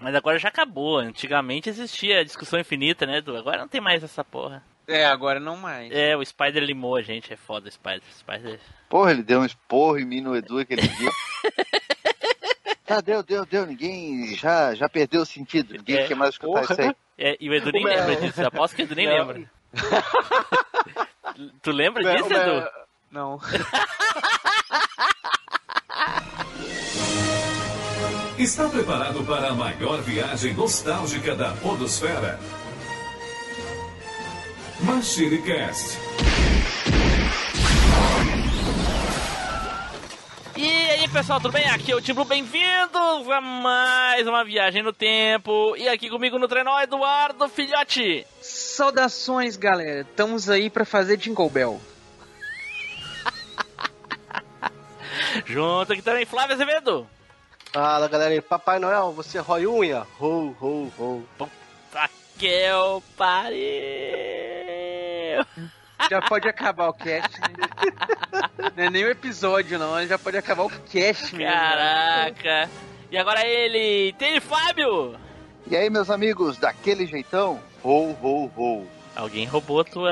Mas agora já acabou. Antigamente existia a discussão infinita, né, Edu? Agora não tem mais essa porra. É, agora não mais. É, o Spider limou a gente, é foda o Spider. Spider. Porra, ele deu um esporro em mim no Edu aquele dia. Tá, deu, deu, deu. Ninguém já, já perdeu o sentido. Ninguém É, quer mais escutar porra. isso aí. É, e o Edu nem O lembra disso. Aposto que o Edu nem Não. lembra. tu lembra disso, mas- Edu? Não. Está preparado para a maior viagem nostálgica da Podosfera? MachineCast. E aí, pessoal, tudo bem? Aqui é o Tiblo, bem-vindos a mais uma viagem no tempo. E aqui comigo no trenó, Eduardo Filhote. Saudações, galera. Estamos aí pra fazer Jingle Bell. Junto aqui também, Flávio Azevedo. Fala galera aí, Papai Noel, você rói unha? Ho, ho, ho. Taquel pariu. Já pode acabar o cast, né? Não é nem o episódio, não. Já pode acabar o cast mesmo. Caraca. E agora ele, tem Fábio. E aí, meus amigos, daquele jeitão? Ho, ho, ho. Alguém roubou tua...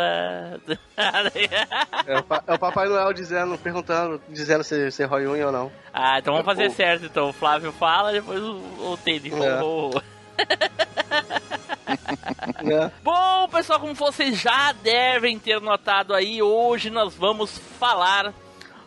É o, pa- é o Papai Noel dizendo, perguntando, dizendo se você rói unha ou não. ah, então vamos fazer certo. Então o Flávio fala, depois o, o Teddy. É. ho. Né? Bom, pessoal, como vocês já devem ter notado aí, hoje nós vamos falar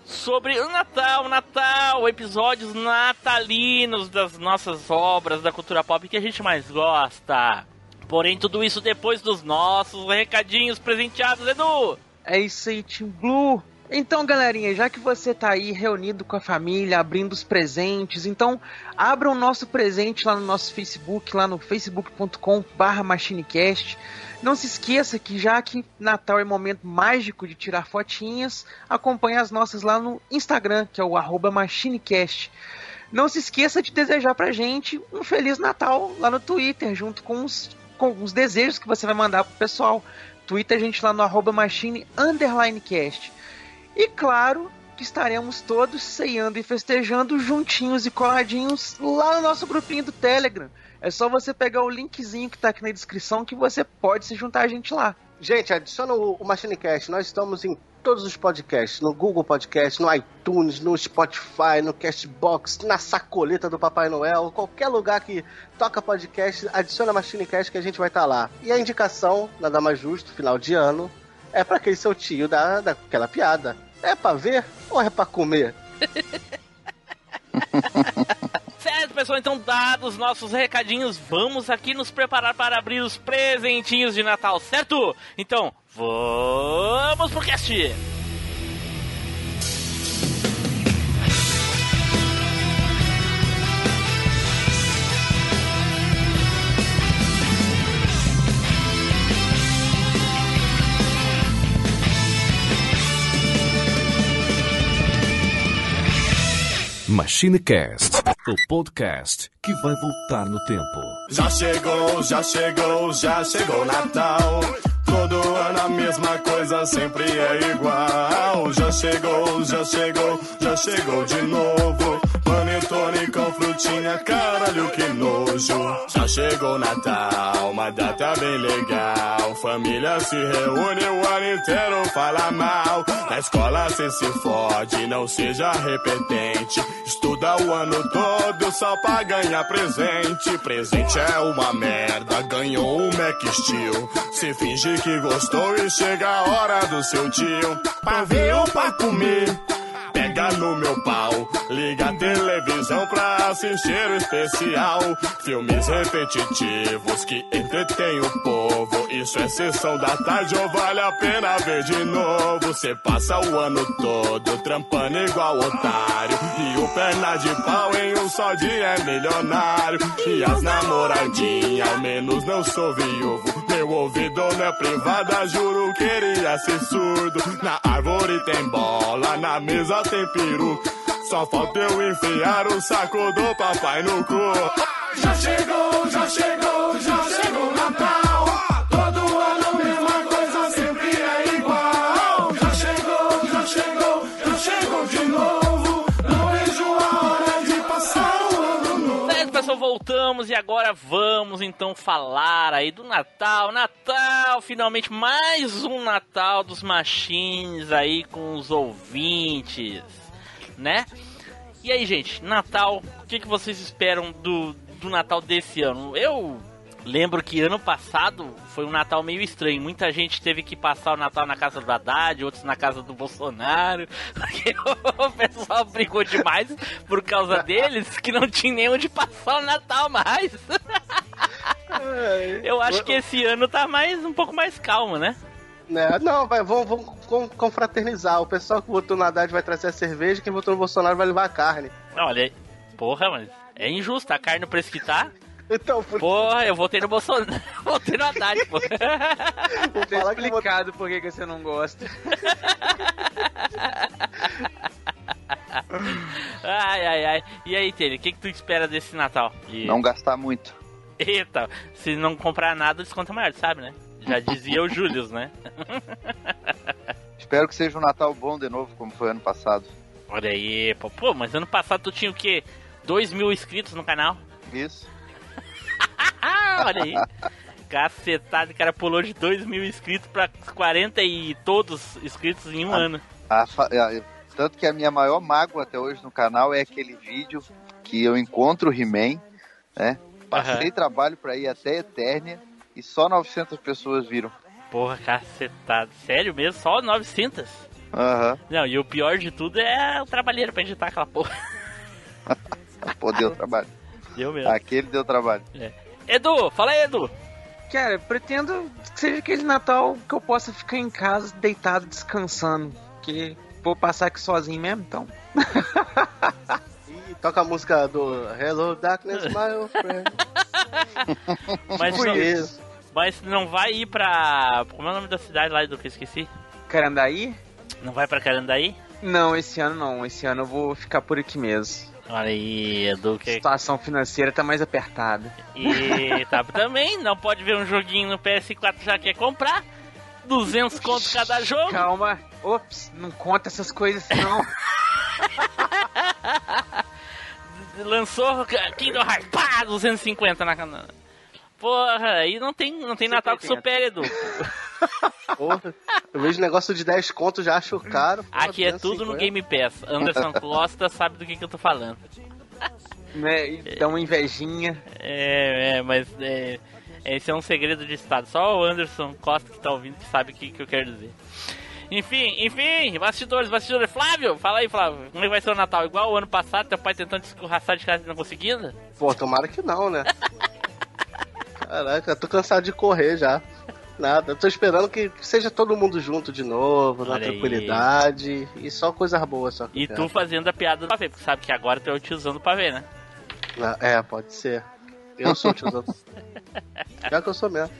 sobre o Natal, Natal, episódios natalinos das nossas obras da cultura pop que a gente mais gosta. Porém, tudo isso depois dos nossos recadinhos presenteados, Edu. É isso aí, Team Blue. Então, galerinha, já que você tá aí reunido com a família, abrindo os presentes, então abra o nosso presente lá no nosso Facebook, lá no facebook.com barra machinecast. Não se esqueça que já que Natal é momento mágico de tirar fotinhas, acompanhe as nossas lá no Instagram, que é o arroba machinecast. Não se esqueça de desejar pra gente um Feliz Natal lá no Twitter, junto com os, os desejos que você vai mandar pro pessoal. Twitter a gente lá no arroba machine underline cast. E claro que estaremos todos ceando e festejando juntinhos e coladinhos lá no nosso grupinho do Telegram. É só você pegar o linkzinho que tá aqui na descrição que você pode se juntar a gente lá. Gente, adiciona o, o MachineCast. Nós estamos em todos os podcasts. No Google Podcast, no iTunes, no Spotify, no Castbox, na sacoleta do Papai Noel. Qualquer lugar que toca podcast, adiciona MachineCast que a gente vai estar lá. E a indicação, nada mais justo, final de ano, é para aquele seu tio da, daquela piada. É pra ver ou é pra comer? Pessoal, então dados nossos recadinhos, vamos aqui nos preparar para abrir os presentinhos de Natal, certo? Então, vamos pro cast! MachineCast, o podcast que vai voltar no tempo. Já chegou, já chegou, já chegou Natal. Todo ano a mesma coisa, sempre é igual. Já chegou, já chegou, já chegou de novo. Panetone com frutinha, caralho que nojo. Já chegou Natal, uma data bem legal. Família se reúne, o ano inteiro fala mal. Na escola cê se fode, não seja repetente. Estuda o ano todo só pra ganhar presente. Presente é uma merda, ganhou um Mac Steel. Se finge que gostou e chega a hora do seu tio. Pra ver ou pra comer? Pega no meu pau, liga a televisão pra assistir o especial. Filmes repetitivos que entretêm o povo. Isso é sessão da tarde ou vale a pena ver de novo? Cê passa o ano todo trampando igual otário. E o perna de pau em um só dia é milionário. E as namoradinhas, ao menos não sou viúvo. Meu ouvido não é privada, juro queria ser surdo. Na árvore tem bola, na mesa tem peru. Só falta eu enfiar o saco do papai no cu. Já chegou, já chegou, já chegou voltamos e agora vamos então falar aí do Natal. Natal, finalmente mais um Natal dos Machines aí com os ouvintes, né? E aí, gente, Natal, o que, que vocês esperam do, do Natal desse ano? Eu lembro que ano passado foi um Natal meio estranho. Muita gente teve que passar o Natal na casa do Haddad, outros na casa do Bolsonaro. Porque o pessoal brigou demais por causa deles que não tinha nem onde passar o Natal mais. Eu acho que esse ano tá mais um pouco mais calmo, né? Né? Não, vai, vamos, vamos confraternizar. O pessoal que votou no Haddad vai trazer a cerveja, quem votou no Bolsonaro vai levar a carne. Olha, porra, mas é injusto. A carne no preço que tá. Então, por Porra, eu votei no Bolsonaro. votei no Haddad, pô. vou Tá vou- explicado por que que você não gosta. Ai, ai, ai. E aí, Telly, o que, que tu espera desse Natal? E- Não gastar muito. Eita, se não comprar nada, desconto maior, sabe, né? Já dizia o Július, né? Espero que seja um Natal bom de novo, como foi ano passado. Olha aí, pô. Pô, mas ano passado tu tinha o quê? 2 mil inscritos no canal? Isso. Ah, olha aí. Cacetado, o cara pulou de 2 mil inscritos pra 40 e todos inscritos em um Ah. ano. A a- Tanto que a minha maior mágoa até hoje no canal é aquele vídeo que eu encontro o He-Man, né? Passei trabalho pra ir até Eternia e só 900 pessoas viram. Porra, cacetado. Sério mesmo? Só 900? Aham. Não, e o pior de tudo é o trabalheiro pra editar aquela porra. Pô, deu trabalho. Deu mesmo. Aquele deu trabalho. Edu, fala aí, Edu. Cara, pretendo que seja aquele Natal que eu possa ficar em casa, deitado, descansando. Que vou passar aqui sozinho mesmo, então. Ih, toca a música do Hello Darkness, my old friend. Mas Foi não, isso. mas não vai ir pra. Como é o nome da cidade lá, Edu, que eu esqueci? Carandaí? Não vai pra Carandaí? Não, esse ano não. Esse ano eu vou ficar por aqui mesmo. Olha aí, Edu, A que. situação financeira tá mais apertada. E tá também, não pode ver um joguinho no PS4 já quer comprar. 200 conto cada jogo. Calma. Ops, não conta essas coisas não. Lançou Kingdom Hearts, pá, 250 na canal. Porra, aí não tem, não tem Natal que supere, Edu. Porra, eu vejo negócio de 10 contos, já acho caro. Porra, Aqui é tudo no 250. Game Pass. Anderson Costa sabe do que, que eu tô falando. né? Dá uma invejinha. É, é, mas é, esse é um segredo de Estado. Só o Anderson Costa que tá ouvindo que sabe o que, que eu quero dizer. Enfim, enfim, bastidores, bastidores. Flávio, fala aí, Flávio. Como é que vai ser o Natal? Igual o ano passado, teu pai tentando te escorraçar de casa e não conseguindo? Pô, tomara que não, né? Caraca, eu tô cansado de correr já. Nada, tô esperando que seja todo mundo junto de novo, na Olha aí. tranquilidade. E só coisas boas, só E tu fazendo a piada do pavê, porque sabe que agora tu é o tiozão do pavê, né? É, pode ser. Eu sou tiozão. Pior que eu sou mesmo.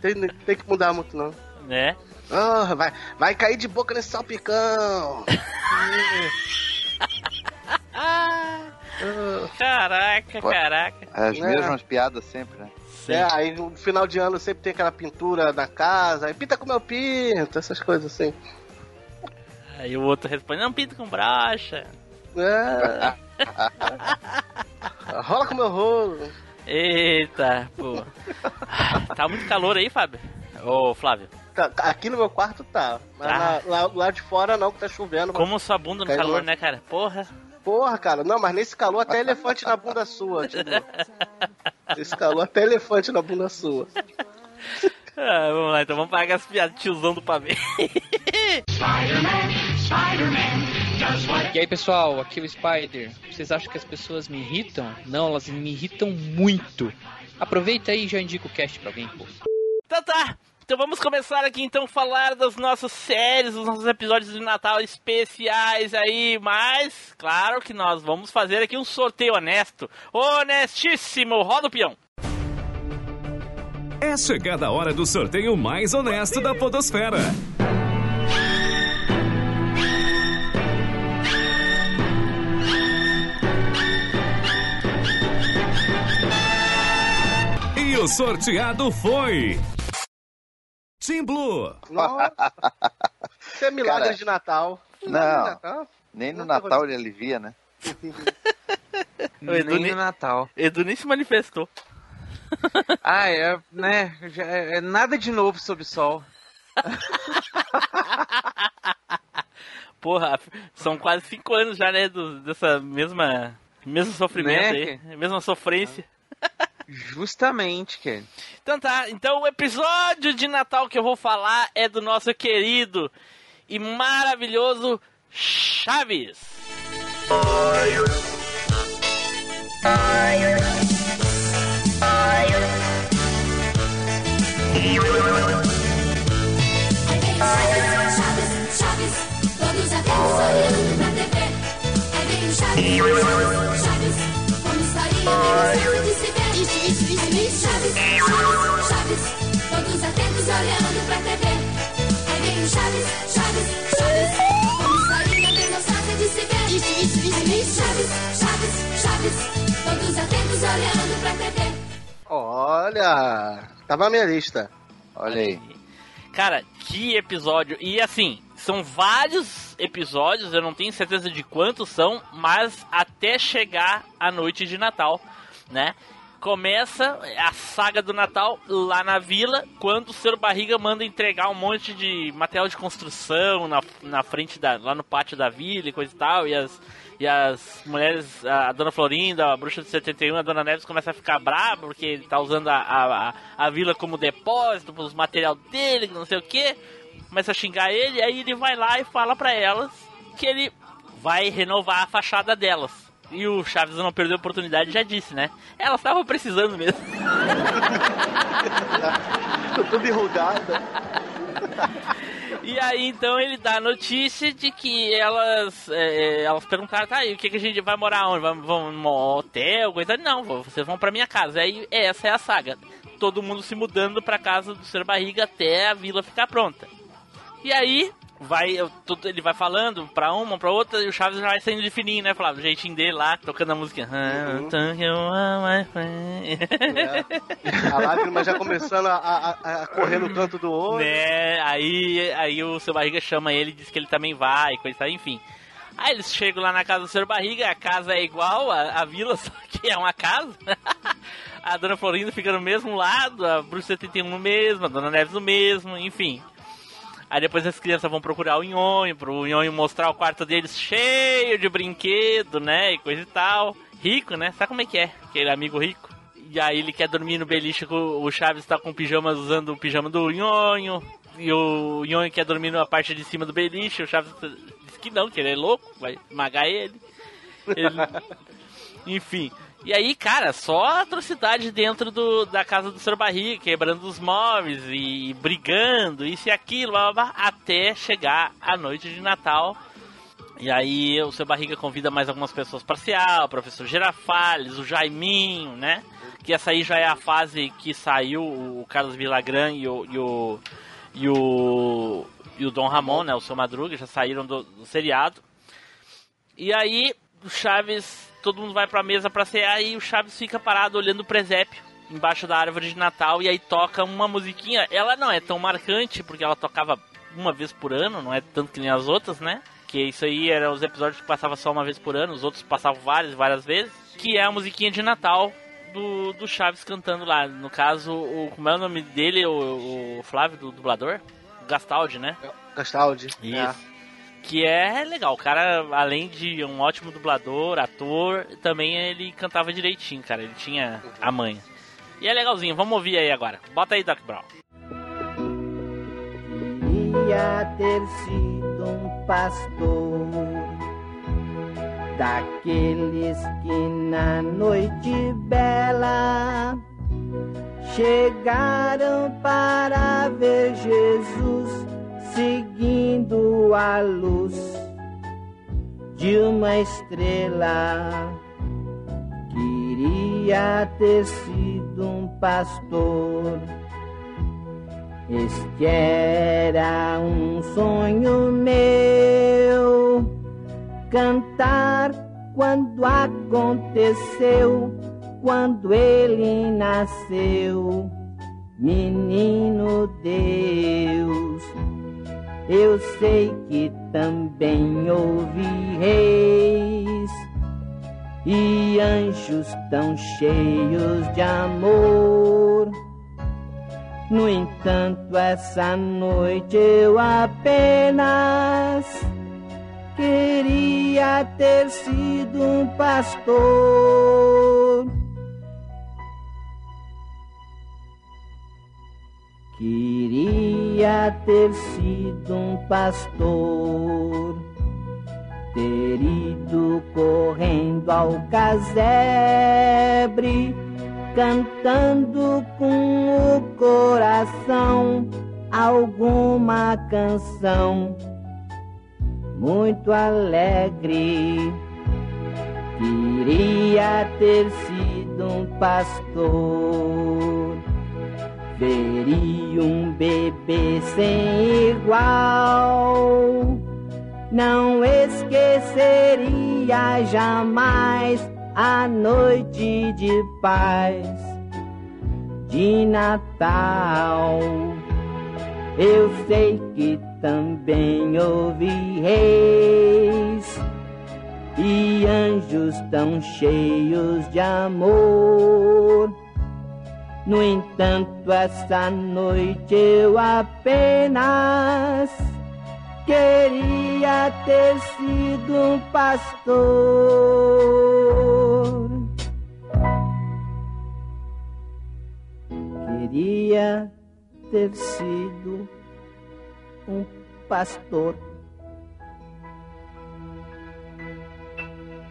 Tem, tem que mudar muito, não. Né? Ah, vai, vai cair de boca nesse salpicão. Caraca, Pô. caraca. As É. mesmas piadas sempre, né? é, aí no final de ano sempre tem aquela pintura na casa, aí pinta com meu pinto, essas coisas assim. Aí o outro responde, não pinta com brocha. É. Rola com meu rolo. Eita, pô. Tá muito calor aí, Fábio? Ô, Flávio, Tá, tá, aqui no meu quarto tá, mas Ah. lá, lá, lá de fora não, que tá chovendo. como sua bunda no calor, né, cara? Porra. Porra, cara, não, mas nesse calor até elefante na bunda sua, tipo. Nesse calor até elefante na bunda sua. Ah, vamos lá, então vamos pagar as piadas tiozão do pavê. E aí pessoal, aqui é o Spider. Vocês acham que as pessoas me irritam? Não, elas me irritam muito. Aproveita aí e já indica o cast pra alguém, pô. Então tá. Então vamos começar aqui então falar das nossas séries, dos nossos episódios de Natal especiais aí, mas claro que nós vamos fazer aqui um sorteio honesto, honestíssimo, roda o peão. É chegada a hora do sorteio mais honesto da Podosfera. E o sorteado foi. Team Blue. Nossa. Isso é milagre Cara, de Natal. não. Milagre de Natal? Nem no Natal ele alivia, né? O Edu Nem no Natal. Edu nem se manifestou. Ah, é, né? já- é, é nada de novo sob o sol. Porra, são quase cinco anos já, né? do- dessa mesma. Mesmo sofrimento Né, aí. Mesma sofrência. Justamente, cara. Então tá, então o episódio de Natal que eu vou falar é do nosso querido e maravilhoso Chaves. Chaves, Chaves, todos atentos olhando pra TV. É bem o Chaves, Chaves, como de se ver. Isso, isso, isso. Chaves, Chaves, Chaves, todos atentos olhando pra TV. É bem o Chaves, Chaves, Chaves, como historinha bem gostosa de se ver. Isso, isso. Chaves, Chaves, Chaves, todos atentos olhando pra TV. Olha, tava na minha lista. Olha aí. Cara, que episódio. E assim, são vários episódios, eu não tenho certeza de quantos são, mas até chegar a noite de Natal, né? Começa a saga do Natal lá na vila, quando o Sr. Barriga manda entregar um monte de material de construção na, na frente da. lá no pátio da vila e coisa e tal, e as. E as mulheres, a Dona Florinda, a Bruxa de 71, a Dona Neves começa a ficar brava porque ele tá usando a, a, a, vila como depósito para os material dele, não sei o que. Começa a xingar ele, aí ele vai lá e fala pra elas que ele vai renovar a fachada delas. E o Chaves não perdeu a oportunidade, já disse, né? Elas estavam precisando mesmo. Tô tudo enrugada. E aí então ele dá a notícia de que elas é, elas perguntaram, tá, e o que, que a gente vai morar onde? Vamos, vamos num hotel, coisa? Não, vocês vão pra minha casa. Aí essa é a saga. Todo mundo se mudando pra casa do Ser Barriga até a vila ficar pronta. E aí vai, eu- tudo- ele vai falando pra uma, pra outra, e o Chaves já vai saindo de fininho, né? Falando, o jeitinho dele lá, tocando a música. Uhum. Friend. É. A lágrima já começando a, a- a correr no canto do olho. Né? Aí, aí o seu barriga chama ele e diz que ele também vai, coisa tal, enfim. Aí eles chegam lá na casa do seu barriga, a casa é igual a, a vila, só que é uma casa. a dona Florinda fica no mesmo lado, a Bruxa 71 no mesmo, a dona Neves no mesmo, enfim. Aí depois as crianças vão procurar o Nhonho, pro Nhonho mostrar o quarto deles cheio de brinquedo, né? E coisa e tal. Rico, né? Sabe como é que é? Aquele amigo rico. E aí ele quer dormir no beliche o Chaves tá com pijamas usando o pijama do Nhonho. E o Nhonho quer dormir na parte de cima do beliche. O Chaves diz que não, que ele é louco, vai esmagar ele. Ele- Enfim. E aí, cara, só atrocidade dentro do, da casa do Sr. Barriga, quebrando os móveis e brigando, isso e aquilo, blá, blá, blá, até chegar a noite de Natal. E aí o seu Barriga convida mais algumas pessoas para cear, o professor Girafales, o Jaiminho, né? Que essa aí já é a fase que saiu o Carlos Villagrán e o, e o, e o, e o Dom Ramon, né? O seu Madruga, já saíram do, do seriado. E aí o Chaves, todo mundo vai pra mesa pra cear e o Chaves fica parado olhando o presépio embaixo da árvore de Natal e aí toca uma musiquinha. Ela não é tão marcante porque ela tocava uma vez por ano, não é tanto que nem as outras, né? Que isso aí eram os episódios que passava só uma vez por ano, os outros passavam várias, várias vezes. Que é a musiquinha de Natal do, do Chaves cantando lá. No caso, o, como é o nome dele, o, o Flávio, do dublador? Gastaldi, né? Gastaldi. Isso. Que é legal, o cara, além de um ótimo dublador, ator, também ele cantava direitinho, cara. Ele tinha a manha. E é legalzinho, vamos ouvir aí agora. Bota aí, Doc Brown. Queria ter sido um pastor daqueles que na noite bela chegaram para ver Jesus seguindo a luz de uma estrela. Queria ter sido um pastor. Este era um sonho meu. Cantar quando aconteceu, quando ele nasceu. Menino Deus, eu sei que também houve reis e anjos tão cheios de amor. No entanto, essa noite eu apenas queria ter sido um pastor. Queria ter sido um pastor, ter ido correndo ao casebre, cantando com o coração alguma canção muito alegre. Queria ter sido um pastor, veria um bebê sem igual. Não esqueceria jamais a noite de paz de Natal. Eu sei que também ouvi reis e anjos tão cheios de amor. No entanto, essa noite eu apenas queria ter sido um pastor. Queria ter sido um pastor.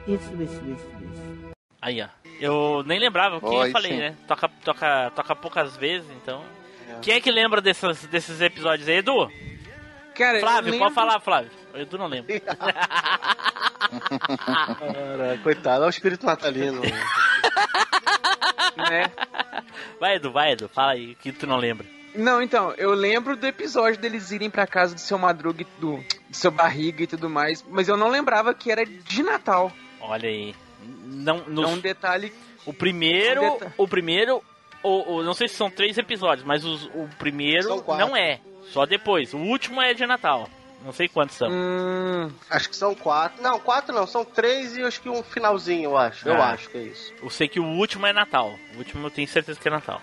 Isso, isso, isso, isso. Aí, ó. Eu nem lembrava o que eu falei, sim. né? Toca, toca, toca poucas vezes, então. Quem é que lembra desses, desses episódios aí, Edu? Cara, eu Flávio, pode falar, Flávio. O Edu não lembra. Cara, coitado, é o espírito natalino. né? Vai, Edu, vai, Edu. Fala aí, que tu não lembra. Não, então, eu lembro do episódio deles irem pra casa do seu Madruga, e do, do seu Barriga e tudo mais, mas eu não lembrava que era de Natal. Olha aí. Não, É no, um detalhe. o primeiro, um deta- o primeiro, o, o- não sei se são três episódios, mas os- o primeiro não é. Só depois. O último é de Natal. Não sei quantos são. Hum, Acho que são quatro. Não, quatro não, são três e acho que um finalzinho, eu acho. Eu Ah. acho que é isso. Eu sei que o último é Natal. O último eu tenho certeza que é Natal.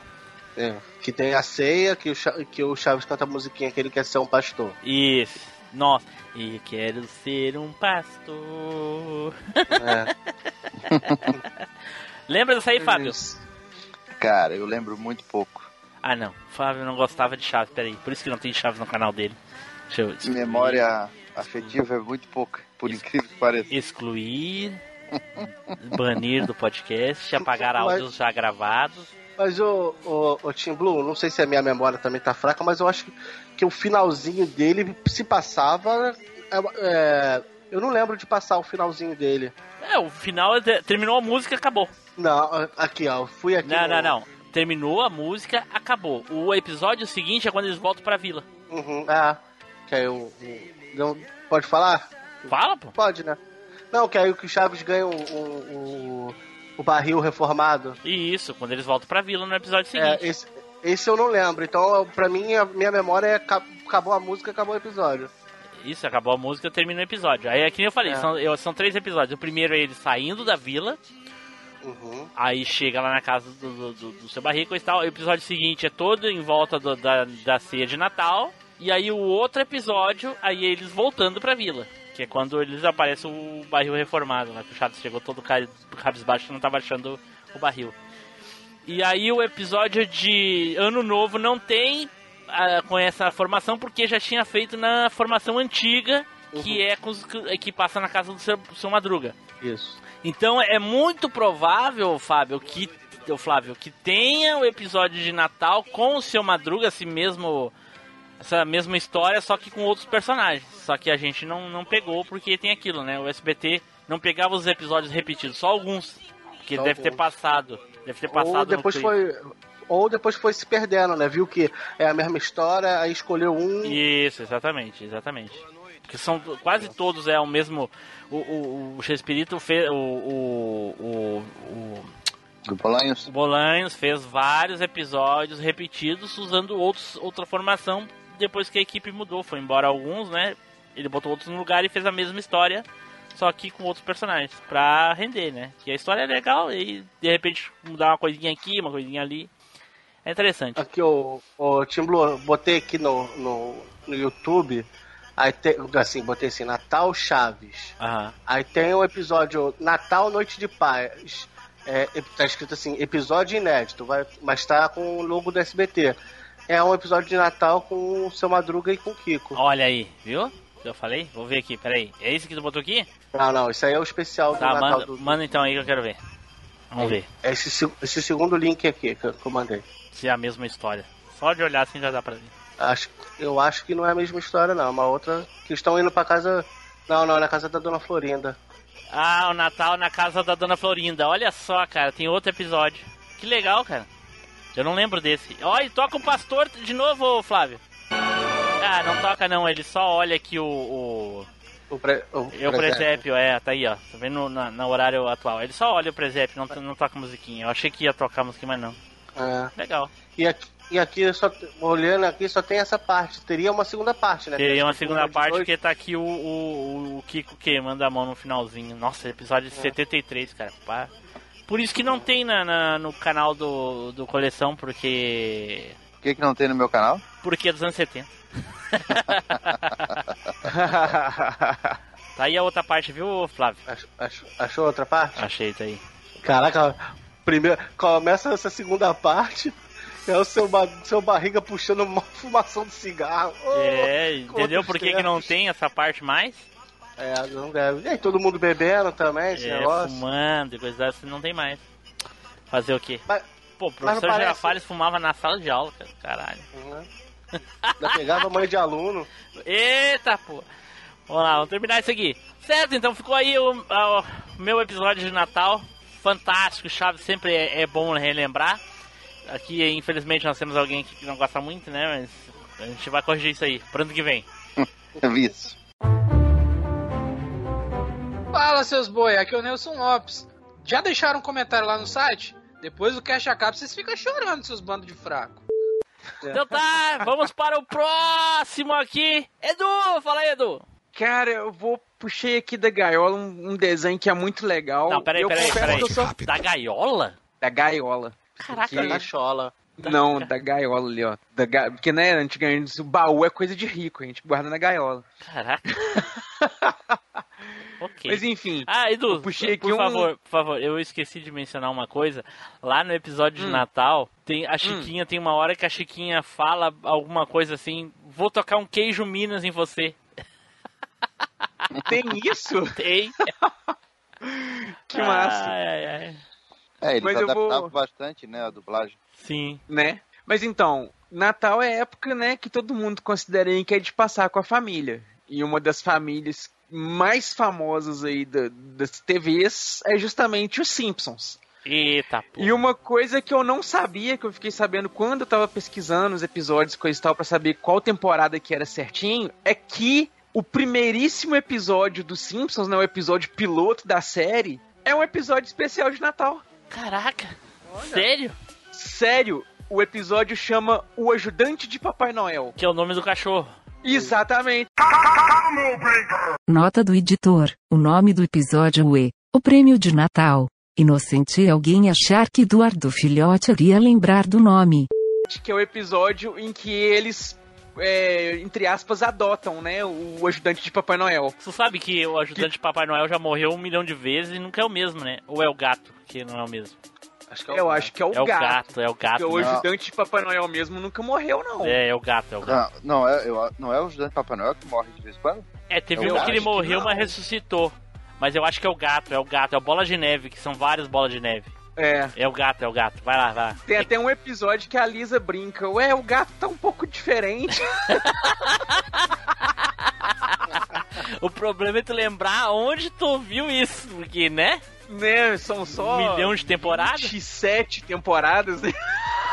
É. Que tem a ceia, que o, que o Chaves canta a musiquinha que ele quer ser um pastor. Isso. Nossa. E quero ser um pastor. É. Lembra disso aí, Fábio? Cara, eu lembro muito pouco. Ah, não. Fábio não gostava de Chaves. Peraí. Por isso que não tem Chaves no canal dele. Deixa eu excluir. Memória afetiva é muito pouca, por incrível que pareça. Excluir. banir do podcast. Apagar Mas- áudios já gravados. Mas o, o, o Tim Blue, não sei se a minha memória também tá fraca, mas eu acho que, que o finalzinho dele se passava. é, é, eu não lembro de passar o finalzinho dele. É, o final é terminou a música acabou. Não, aqui, ó. Fui aqui. Não, no- não, não. Terminou a música, acabou. O episódio seguinte é quando eles voltam pra vila. Uhum, é. Que aí o. não, pode falar? Fala, pô. Pode, né? Não, que aí o que o Chaves ganha o, o, o, o barril reformado. E isso, quando eles voltam pra vila no episódio É, seguinte. esse, esse eu não lembro. Então, pra mim, a minha memória é ca- acabou a música, acabou o episódio. Isso, acabou a música, termina o episódio. Aí é que nem eu falei, É. são, eu- são três episódios. O primeiro é eles saindo da vila, Uhum. aí chega lá na casa do, do, do- seu barrico e tal. O episódio seguinte é todo em volta do- da, da ceia de Natal. E aí o outro episódio, aí é eles voltando pra vila. Que é quando eles aparecem o barril reformado, né? Que o Chaves chegou todo ca- cabisbaixo e não tava achando o barril. E aí o episódio de Ano Novo não tem ah, com essa formação, porque já tinha feito na formação antiga, que é com os, que passa na casa do seu, seu Madruga. Isso. Então é muito provável, Fábio, que o Flávio, que tenha o episódio de Natal com o seu Madruga, esse mesmo essa mesma história, só que com outros personagens. Só que a gente não, não pegou porque tem aquilo, né? O SBT não pegava os episódios repetidos, só alguns. Porque Só deve ter alguns. passado. Deve ter passado Ou depois foi. Ou depois foi se perdendo, né? Viu que é a mesma história, aí escolheu um. Isso, exatamente, exatamente. Porque são quase todos é o mesmo. O, o, o Chespirito fez. O, o, o, o, Do Bolanhos? o Bolanhos fez vários episódios repetidos usando outros, outra formação depois que a equipe mudou. Foi embora alguns, né? Ele botou outros no lugar e fez a mesma história. Só que com outros personagens, pra render, né? Que a história é legal e de repente mudar uma coisinha aqui, uma coisinha ali. É interessante. Aqui, o, o Tim Blue, botei aqui no, no, no YouTube. Aí tem, assim, botei assim, Natal Chaves. Aham. Aí tem o episódio Natal Noite de Paz. É, tá escrito assim, episódio inédito, vai, mas tá com o logo do SBT. É um episódio de Natal com o seu Madruga e com o Kiko. Olha aí, viu? Eu falei? Vou ver aqui, peraí. É esse que tu botou aqui? Não, não, isso aí é o especial do Tá, Natal manda, do. manda então aí que eu quero ver. Vamos ver É esse, se- esse segundo link aqui que eu, que eu mandei. se é a mesma história. Só de olhar assim já dá pra ver. Acho, eu acho que não é a mesma história, não. É uma outra que estão indo pra casa. Não, não, é na casa da Dona Florinda. Ah, o Natal na casa da Dona Florinda. Olha só, cara, tem outro episódio. Que legal, cara. Eu não lembro desse. Olha, toca o pastor de novo, Flávio. Ah, não toca não, ele só olha aqui o. o... O, pre, o, E o presépio, é, tá aí, ó. Tá vendo no, na- horário atual. Ele só olha o presépio, não, não toca musiquinha. Eu achei que ia tocar musiquinha, mas não. É. Legal. E aqui, e aqui só, olhando aqui, só tem essa parte. Teria uma segunda parte, né? Teria uma segunda parte porque tá aqui o, o, o Kiko queimando a mão no finalzinho. Nossa, episódio de 73, cara. Pá. Por isso que não tem na, na- no canal do, do Coleção, porque. Por que, que não tem no meu canal? Porque é dos anos 70. Tá aí a outra parte, viu, Flávio? achou, achou- achou outra parte? Achei, tá aí. Caraca, primeiro, começa essa segunda parte. É o seu, ba- seu barriga puxando uma fumação de cigarro. Oh, É, entendeu por que, que não tem essa parte mais? É, não deve. E aí, todo mundo bebendo também, esse É, negócio. fumando e coisa dessa, não tem mais. Fazer o quê? Mas- Pô, o professor parece- Girafales fumava na sala de aula, cara. Caralho. Uhum. Ainda pegava mãe de aluno. Eita, pô. Vamos lá, vamos terminar isso aqui. Certo, então ficou aí o, o meu episódio de Natal. Fantástico, Chaves sempre é, é bom relembrar. Aqui, infelizmente, nós temos alguém que não gosta muito, né? Mas a gente vai corrigir isso aí pro ano que vem. Isso. Fala, seus boi, aqui é o Nelson Lopes. Já deixaram um comentário lá no site? Depois do Cash Acaba, vocês ficam chorando, seus bandos de fraco. Então tá, vamos para o próximo aqui. Edu, fala aí, Edu. Cara, eu vou puxei aqui da gaiola um, um desenho que é muito legal. Não, peraí, Eu peraí, peraí. que eu sou- Da gaiola? Da gaiola. Caraca, Que- Na chola. Não, da gaiola ali, ó. Da ga... Porque, né, antigamente o baú é coisa de rico, a gente guarda na gaiola. Caraca. ok. Mas enfim. Ah, Edu, Eu puxei aqui por um- favor, por favor, eu esqueci de mencionar uma coisa. Lá no episódio de Hum. Natal, tem a Chiquinha, tem uma hora que a Chiquinha fala alguma coisa assim, vou tocar um queijo Minas em você. Tem isso? Tem. Que massa. Ai, ai, ai. É, eles Mas eu vou- adaptavam bastante, né, a dublagem. Sim. né? Mas então, Natal é época, né, que todo mundo considera que é de passar com a família. E uma das famílias mais famosas aí da- das TVs é justamente os Simpsons. Eita, pô. E uma coisa que eu não sabia, que eu fiquei sabendo quando eu tava pesquisando os episódios, coisa e tal, pra saber qual temporada que era certinho, é que o primeiríssimo episódio dos Simpsons, né, o episódio piloto da série, é um episódio especial de Natal. Caraca. Sério? Sério, o episódio chama O Ajudante de Papai Noel. Que é o nome do cachorro. Exatamente. Nota do editor: o nome do episódio é O Prêmio de Natal. Inocente é alguém achar que Eduardo Filhote iria lembrar do nome. Que é o episódio em que eles, é, entre aspas, adotam, né, o ajudante de Papai Noel. Tu sabe que o ajudante de Papai Noel já morreu um milhão de vezes e nunca é o mesmo, né? Ou é o gato, que não é o mesmo. Acho que Eu acho que é o É o gato. gato, é o gato. Porque o Não. ajudante de Papai Noel mesmo nunca morreu, não. É, é o gato, é o gato. Não, não é, eu, não é o ajudante Papai Noel que morre de vez em quando? É, teve Eu um que ele que morreu, não. mas ressuscitou. Mas eu acho que é o gato, é o gato, é o bola de neve, que são várias bolas de neve. É. É o gato, é o gato. Vai lá, vai lá. Tem até um episódio que a Lisa brinca. Ué, o gato tá um pouco diferente. O problema é tu lembrar onde tu viu isso, porque, né? Né? São só. Um milhão de temporadas? 27 temporadas. né?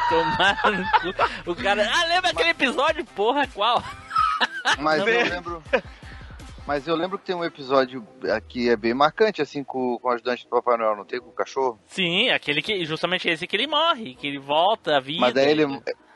Tomar no cu. O cara. Ah, lembra aquele episódio? Porra, qual? Mas Não, eu né? lembro. Mas eu lembro que tem um episódio que é bem marcante, assim, com, com o ajudante do Papai Noel, não tem? Com o cachorro. Sim, aquele que. Justamente esse que ele morre, que ele volta à vida. Mas daí ele,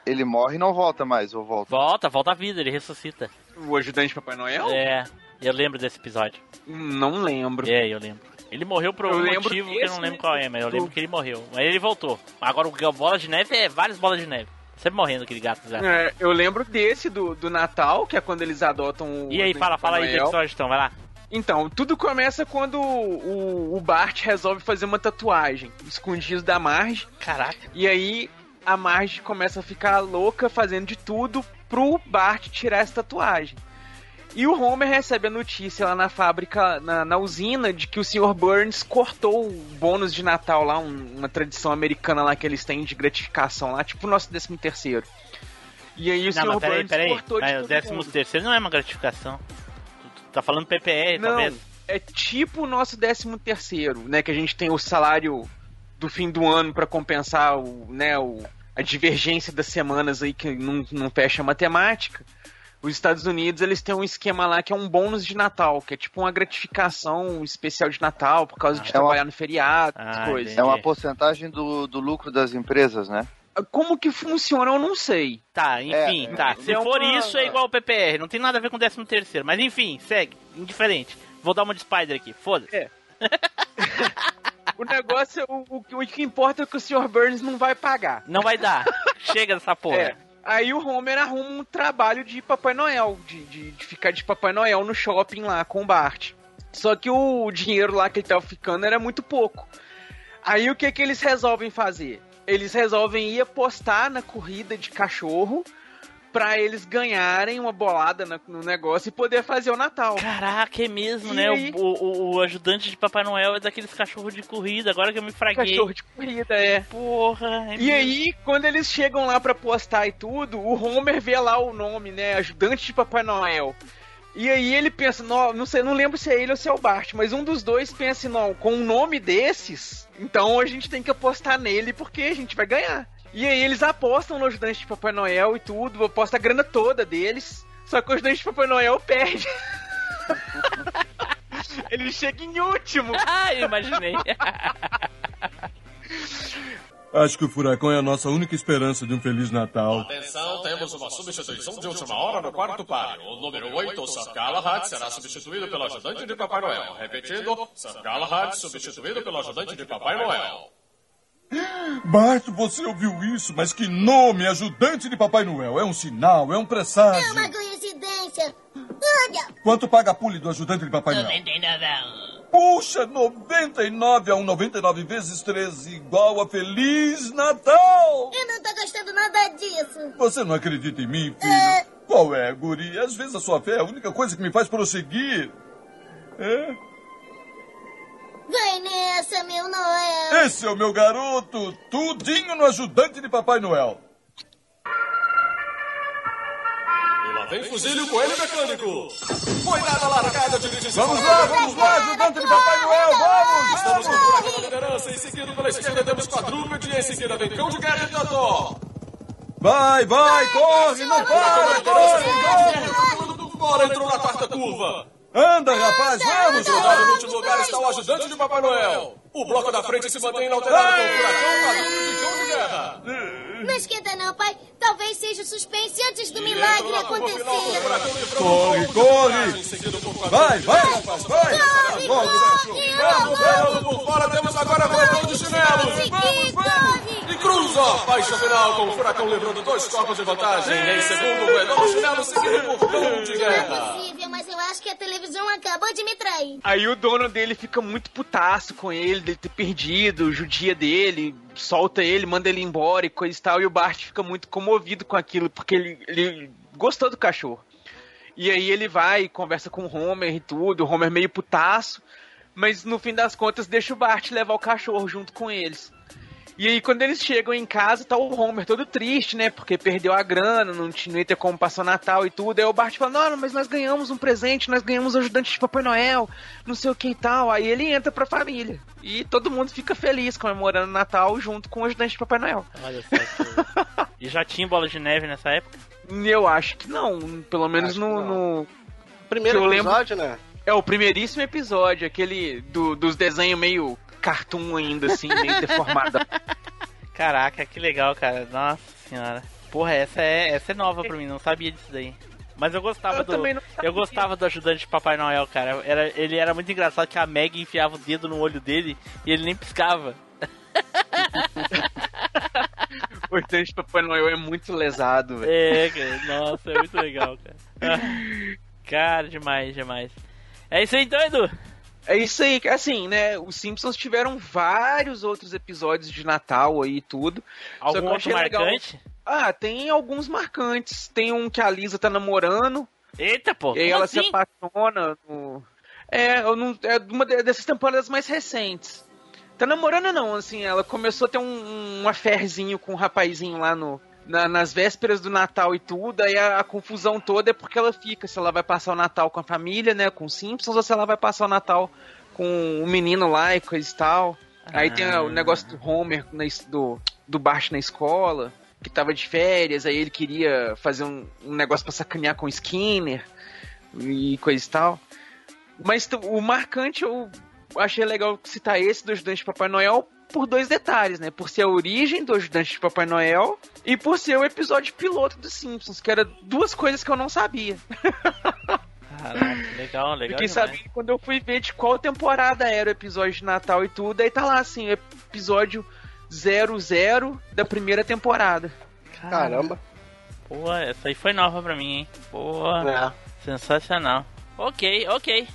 ele morre e não volta mais, ou volta. Volta, volta à vida, ele ressuscita. O ajudante de Papai Noel? É. Eu lembro desse episódio. Não lembro. É, eu lembro. Ele morreu por algum motivo que eu não lembro qual é, mas eu lembro que ele morreu. Mas ele voltou. Agora o bola de neve é várias bolas de neve. Sempre morrendo aquele gato já. É, eu lembro desse do, do Natal, que é quando eles adotam o. E aí, fala, fala aí episódio então, vai lá. Então, tudo começa quando o, o Bart resolve fazer uma tatuagem escondido da Marge. Caraca. E aí a Marge começa a ficar louca fazendo de tudo pro Bart tirar essa tatuagem. E o Homer recebe a notícia lá na fábrica, na, na usina, de que o Sr. Burns cortou o bônus de Natal lá, um- uma tradição americana lá que eles têm de gratificação lá, tipo o nosso 13 terceiro. E aí o Não, Sr. peraí, Burns peraí. cortou de Mas o todo décimo mundo. terceiro não é uma gratificação. Tu, tu tá falando PPR, Não, talvez. é tipo o nosso 13 terceiro, né? Que a gente tem o salário do fim do ano pra compensar o, né, o, a divergência das semanas aí que não, não fecha a matemática. Os Estados Unidos, eles têm um esquema lá que é um bônus de Natal, que é tipo uma gratificação especial de Natal por causa de É uma- trabalhar no feriado, Ah, coisas. É uma porcentagem do, do lucro das empresas, né? Como que funciona, eu não sei. Tá, enfim, É, tá. Se é for uma- isso, é igual o PPR. Não tem nada a ver com o décimo terceiro. Mas enfim, segue. Indiferente. Vou dar uma de Spider aqui. Foda-se. É. O negócio, o, o, o que importa é que o Sr. Burns não vai pagar. Não vai dar. Chega dessa porra. É. Aí o Homer arruma um trabalho de Papai Noel, de, de, de ficar de Papai Noel no shopping lá com o Bart. Só que o dinheiro lá que ele tava ficando era muito pouco. Aí o que que eles resolvem fazer? Eles resolvem ir apostar na corrida de cachorro pra eles ganharem uma bolada no negócio e poder fazer o Natal. Caraca, é mesmo, E né? aí? O, o, o ajudante de Papai Noel é daqueles cachorros de corrida. Agora que eu me fraguei. Cachorro de corrida, é. Porra. é E mesmo. aí, quando eles chegam lá pra postar e tudo, o Homer vê lá o nome, né? Ajudante de Papai Noel. E aí ele pensa, não, não sei, não lembro se é ele ou se é o Bart, mas um dos dois pensa, não, com um nome desses, então a gente tem que apostar nele porque a gente vai ganhar. E aí eles apostam no ajudante de Papai Noel e tudo, aposta a grana toda deles. Só que o ajudante de Papai Noel perde. ele chega em último. Ah, eu imaginei. Acho que o furacão é a nossa única esperança de um Feliz Natal. Atenção, temos uma substituição de última hora no quarto páreo. O número 8, Sir Galahad, será substituído pelo ajudante de Papai Noel. Repetindo, Sir Galahad substituído pelo ajudante de Papai Noel. Bart, você ouviu isso? Mas que nome, ajudante de Papai Noel. É um sinal, é um presságio. É uma coincidência. Olha, Quanto paga a pule do ajudante de Papai Noel? Puxa, 99 a um 99 vezes 13 igual a Feliz Natal! eu não tô gostando nada disso. Você não acredita em mim, filho? Qual é, guri? Às vezes a sua fé é a única coisa que me faz prosseguir. É? Vai nessa, meu Noel. Esse é o meu garoto, tudinho no ajudante de Papai Noel. E lá vem fuzilho coelho mecânico. Foi dada a largada de direção. Vamos lá, vamos lá, ajudante de Papai Noel, vamos! Estamos com o na liderança. Em seguida, pela esquerda, temos quadrúpede. Em seguida, vem cão de guerra e totó. Vai, vai, corre, não para, corre, corre! Bora, entrou na quarta curva. Anda, rapaz, vamos! Soldado, no último lugar está o ajudante de Papai Noel. O bloco da frente se mantém inalterado com o furacão, quadrúpede e cão de guerra. Não esquenta não, pai. Talvez seja o suspense antes do milagre acontecer. Corre, corre! Vai, vai, rapaz, vai! Corre, corre, Vamos, vamos, por fora temos agora furacão de chinelos. Vamos, corre. E cruza a faixa final com o furacão levando dois corpos de vantagem. Em segundo, o melhor chinelo seguido por cão de Não é guerra. possível, mas eu acho que a televisão acabou de me trair. Aí o dono dele fica muito putaço com ele, dele ter perdido, judia dele, solta ele, manda ele embora e coisa e tal. E o Bart fica muito comovido com aquilo, porque ele, ele gostou do cachorro. E aí ele vai e conversa com o Homer e tudo, o Homer meio putaço, mas no fim das contas deixa o Bart levar o cachorro junto com eles. E aí, quando eles chegam em casa, tá o Homer todo triste, né? Porque perdeu a grana, não tinha ter como passar o Natal e tudo. Aí o Bart fala: Não, mas nós ganhamos um presente, nós ganhamos ajudante de Papai Noel, não sei o que e tal. Aí ele entra pra família. E todo mundo fica feliz comemorando o Natal junto com o ajudante de Papai Noel. Olha só. que- E já tinha bola de neve nessa época? Eu acho que não, pelo menos Acho no, no- Primeiro eu lembro- episódio, né? É o primeiríssimo episódio, aquele do- dos desenhos meio cartoon ainda, assim, meio deformado. Caraca, que legal, cara. Nossa senhora. Porra, essa é, essa é nova pra mim, não sabia disso daí. Mas eu gostava Eu do. também não Eu gostava do ajudante de Papai Noel, cara. Era, ele era muito engraçado que a Meg enfiava o dedo no olho dele e ele nem piscava. O ajudante de Papai Noel é muito lesado, velho. É, cara. Nossa, é muito legal, cara. Ah, Cara, demais, demais. É isso aí então, Edu. É isso aí, assim, né? Os Simpsons tiveram vários outros episódios de Natal aí e tudo. Algum outro achei legal- marcante? Ah, tem alguns marcantes. Tem um que a Lisa tá namorando. Eita, pô. E ela assim? se apaixona no. É, eu não, é uma de- dessas temporadas mais recentes. Tá namorando não, assim, ela começou a ter um, um affairzinho com um rapazinho lá no. Na- nas vésperas do Natal e tudo, aí a, a confusão toda é porque ela fica, se ela vai passar o Natal com a família, né, com os Simpsons, ou se ela vai passar o Natal com o menino lá e coisa e tal. Aí tem Ah. o negócio do Homer, na do, do Bart na escola, que tava de férias, aí ele queria fazer um, um negócio pra sacanear com o Skinner e coisa e tal. Mas o marcante eu achei legal citar esse do ajudante de Papai Noel por dois detalhes, né? Por ser a origem do ajudante de Papai Noel e por ser o episódio piloto dos Simpsons, que era duas coisas que eu não sabia. Caraca, legal, legal. Fiquei demais. sabendo quando eu fui ver de qual temporada era o episódio de Natal e tudo, aí tá lá assim, episódio 00 da primeira temporada. Caramba. Pô, essa aí foi nova pra mim, hein? Pô, É. sensacional. Ok, ok.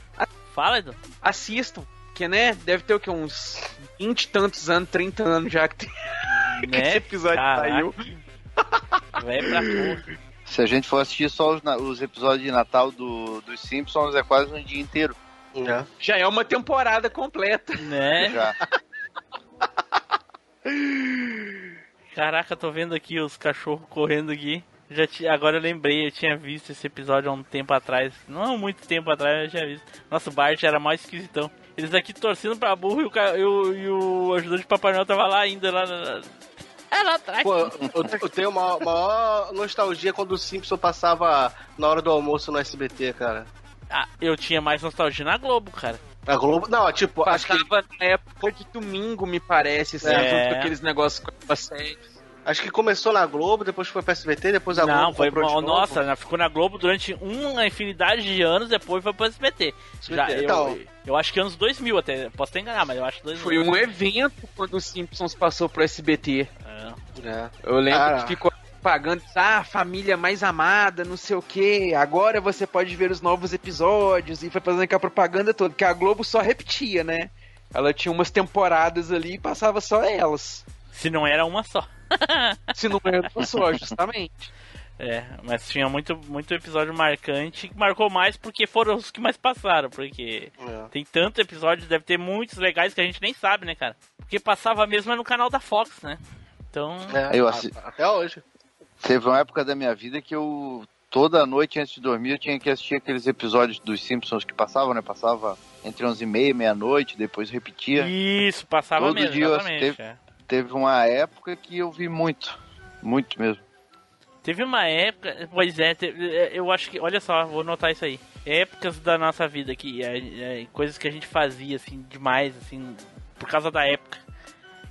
Fala, Edu. Assistam, que né, deve ter o que, uns 20 e tantos anos, 30 anos já que, tem... que Né? esse episódio Caraca. saiu. Vai pra porra. Se a gente for assistir só os, os episódios de Natal do, dos Simpsons, é quase um dia inteiro. É. Já é uma temporada completa. Né? Já. Caraca, tô vendo aqui os cachorros correndo aqui. Já ti- agora eu lembrei, eu tinha visto esse episódio há um tempo atrás. Não há muito tempo atrás eu tinha visto. Nossa, o Bart era mais esquisitão. Eles aqui torcendo pra burro e o, e o, e o ajudante de Papai Noel tava lá ainda, lá, lá, é lá atrás. Pô, eu, eu tenho maior, maior nostalgia quando o Simpson passava na hora do almoço no SBT, cara. Ah, eu tinha mais nostalgia na Globo, cara. A Globo. Não, tipo, acho que. Passava na época de domingo, me parece, assim, É. junto com aqueles negócios com a série. Acho que começou na Globo, depois foi pra SBT, depois a Não, Globo foi comprou de bom. Nossa, né, ficou na Globo durante uma infinidade de anos, depois foi pro SBT. Já, eu, Então- eu acho que anos 2000 até, posso até enganar, mas eu acho 2000. Foi um evento quando os Simpsons passou pro SBT. É. É. Eu lembro Ah. que ficou pagando, ah, família mais amada, não sei o que. Agora você pode ver os novos episódios e foi fazendo aquela propaganda toda, que a Globo só repetia, né? Ela tinha umas temporadas ali e passava só elas. Se não era uma só. Se não uma só, justamente. É, mas tinha muito, muito episódio marcante que marcou mais porque foram os que mais passaram, porque É. tem tanto episódio, deve ter muitos legais que a gente nem sabe, né, cara? Porque passava mesmo no canal da Fox, né? Então. É, Eu assi- Até hoje. Teve uma época da minha vida que eu, toda noite antes de dormir, eu tinha que assistir aqueles episódios dos Simpsons que passavam, né? Passava entre 11 e meia e meia-noite, depois repetia. Isso, passava Todo mesmo, dia eu exatamente. teve- é. Teve uma época que eu vi muito. Muito mesmo. Teve uma época, pois é, é, eu acho que, olha só, vou notar isso aí. Épocas da nossa vida que é, é, coisas que a gente fazia assim demais, assim, por causa da época.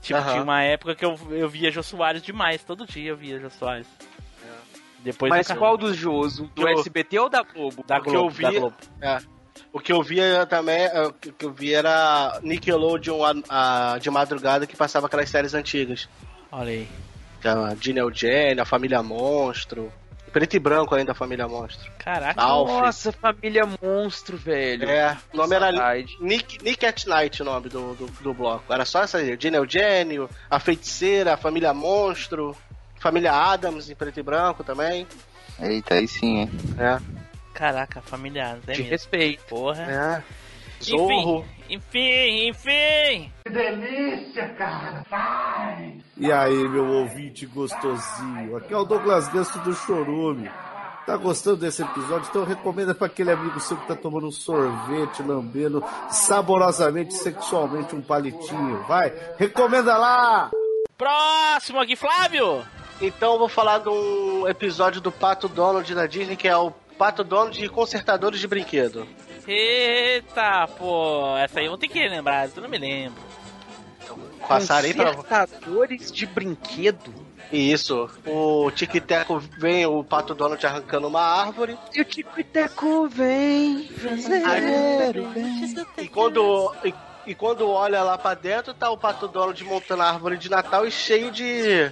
Tipo, Aham. tinha uma época que eu, eu via Jô Soares demais, todo dia eu via Jô Soares. Depois Mas qual dos Joso? Do Eu- SBT ou da Globo? da Globo, eu vi- da Globo. É. O que eu via também, é, o que eu vi era Nickelodeon a, a- de madrugada que passava aquelas séries antigas. Olha aí. A Dina Eugênio, a Família Monstro. Preto e branco ainda, a Família Monstro. Caraca. Alf. Nossa, família monstro, velho. É, o nome era. Nick, Nick at Night, o nome do, do, do bloco. Era só essa aí. Dina Eugênio, a Feiticeira, a Família Monstro, Família Adams em preto e branco também. Eita, aí sim, hein? É. Caraca, familiar, é De mesmo. respeito. Porra. É. Zorro. Enfim, enfim, enfim. E aí, meu ouvinte gostosinho, aqui é o Douglas Ganso do Chorume. Tá gostando desse episódio? Então recomenda pra aquele amigo seu que tá tomando um sorvete, lambendo saborosamente, sexualmente um palitinho. Vai, recomenda lá! Próximo aqui, Flávio. Então eu vou falar de um episódio do Pato Donald da Disney, que é o Pato Donald de Consertadores de Brinquedo. Eita, pô, essa aí eu vou ter que lembrar, eu não me lembro. Passar aí pra... Consertadores de brinquedo. Isso. O Tic-Teco vem, o Pato Donald arrancando uma árvore. E o Tic-Teco vem. E quando, e, e quando olha lá pra dentro, tá o Pato Donald montando a árvore de Natal e cheio de.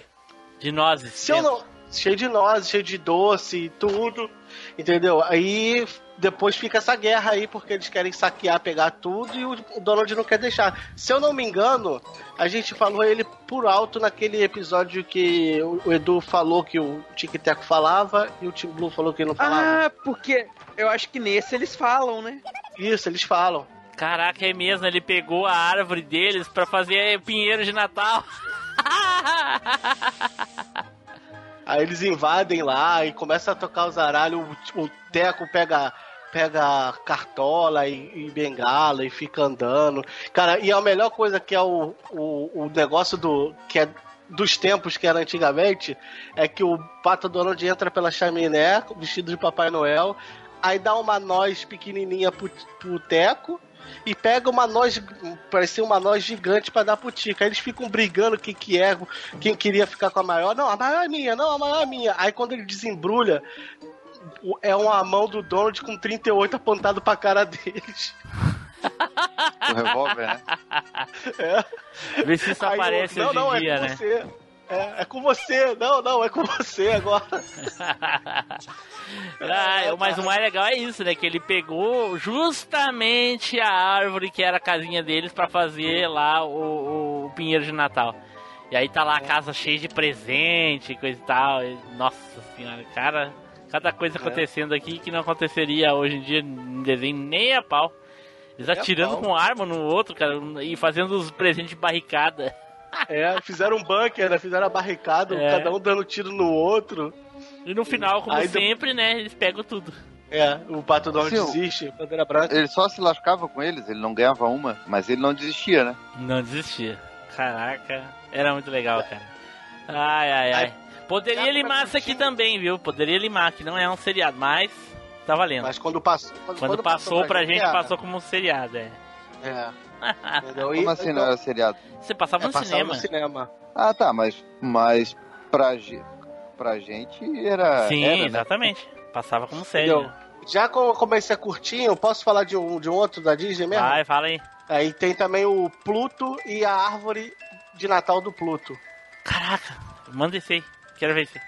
De nozes. Se eu não, cheio de nozes, cheio de doce e tudo. Entendeu? Aí depois fica essa guerra aí, porque eles querem saquear, pegar tudo e o Donald não quer deixar. Se eu não me engano, a gente falou ele por alto naquele episódio que o Edu falou que o Tic Teco falava e o Tim Blue falou que ele não falava. Ah, porque eu acho que nesse eles falam, né? Isso, eles falam. Caraca, é mesmo, ele pegou a árvore deles pra fazer pinheiro de Natal. Aí eles invadem lá e começam a tocar os aralhos. O, o Teco pega pega cartola e, e, bengala e fica andando. Cara, e a melhor coisa que é o, o, o negócio do. que é dos tempos que era antigamente, é que o Pato Donald entra pela chaminé, vestido de Papai Noel, aí dá uma noz pequenininha pro, pro Teco, e pega uma noz, parecia uma noz gigante para dar pro Tico. Aí eles ficam brigando quem que é, quem queria ficar com a maior. Não, a maior é minha, não, a maior é minha. Aí quando ele desembrulha, é uma mão do Donald com 38 apontado pra cara deles. O revólver, né? É. Vê se isso Aí aparece eu- hoje não, não, em dia, é né? Você. É, é com você, não, não, é com você agora. Ah, mas o mais legal é isso, né? Que ele pegou justamente a árvore que era a casinha deles pra fazer lá o, o pinheiro de Natal. E aí tá lá a casa cheia de presente, coisa e tal. E, nossa senhora, cara, cada coisa acontecendo aqui que não aconteceria hoje em dia em desenho nem a pau. Eles atirando pau. com arma no outro, cara, e fazendo os presentes de barricada. É, fizeram um bunker, né? Fizeram a barricada, É. cada um dando tiro no outro. E no final, como Aí de- sempre, né, eles pegam tudo. É, o Pato Donald Sim, o- desiste, bandeira branca. Ele só se lascava com eles, ele não ganhava uma, mas ele não desistia, né? Não desistia. Caraca, era muito legal, cara. Ai, ai, ai. Poderia limar isso aqui também, viu? Poderia limar, que não é um seriado, mas tá valendo. Mas quando passou. Quando, passou pra gente, era. passou como um seriado, é. É. Entendeu? Como assim não era seriado? Você passava É, no passava cinema. no cinema. Ah, tá, mas, mas pra, pra gente era. Sim, era, né? exatamente. Passava como série. Já como eu comecei a curtinho, posso falar de um, de um outro da Disney mesmo? Vai, fala aí. Aí tem também o Pluto e a árvore de Natal do Pluto. Caraca, manda esse aí. Quero ver esse.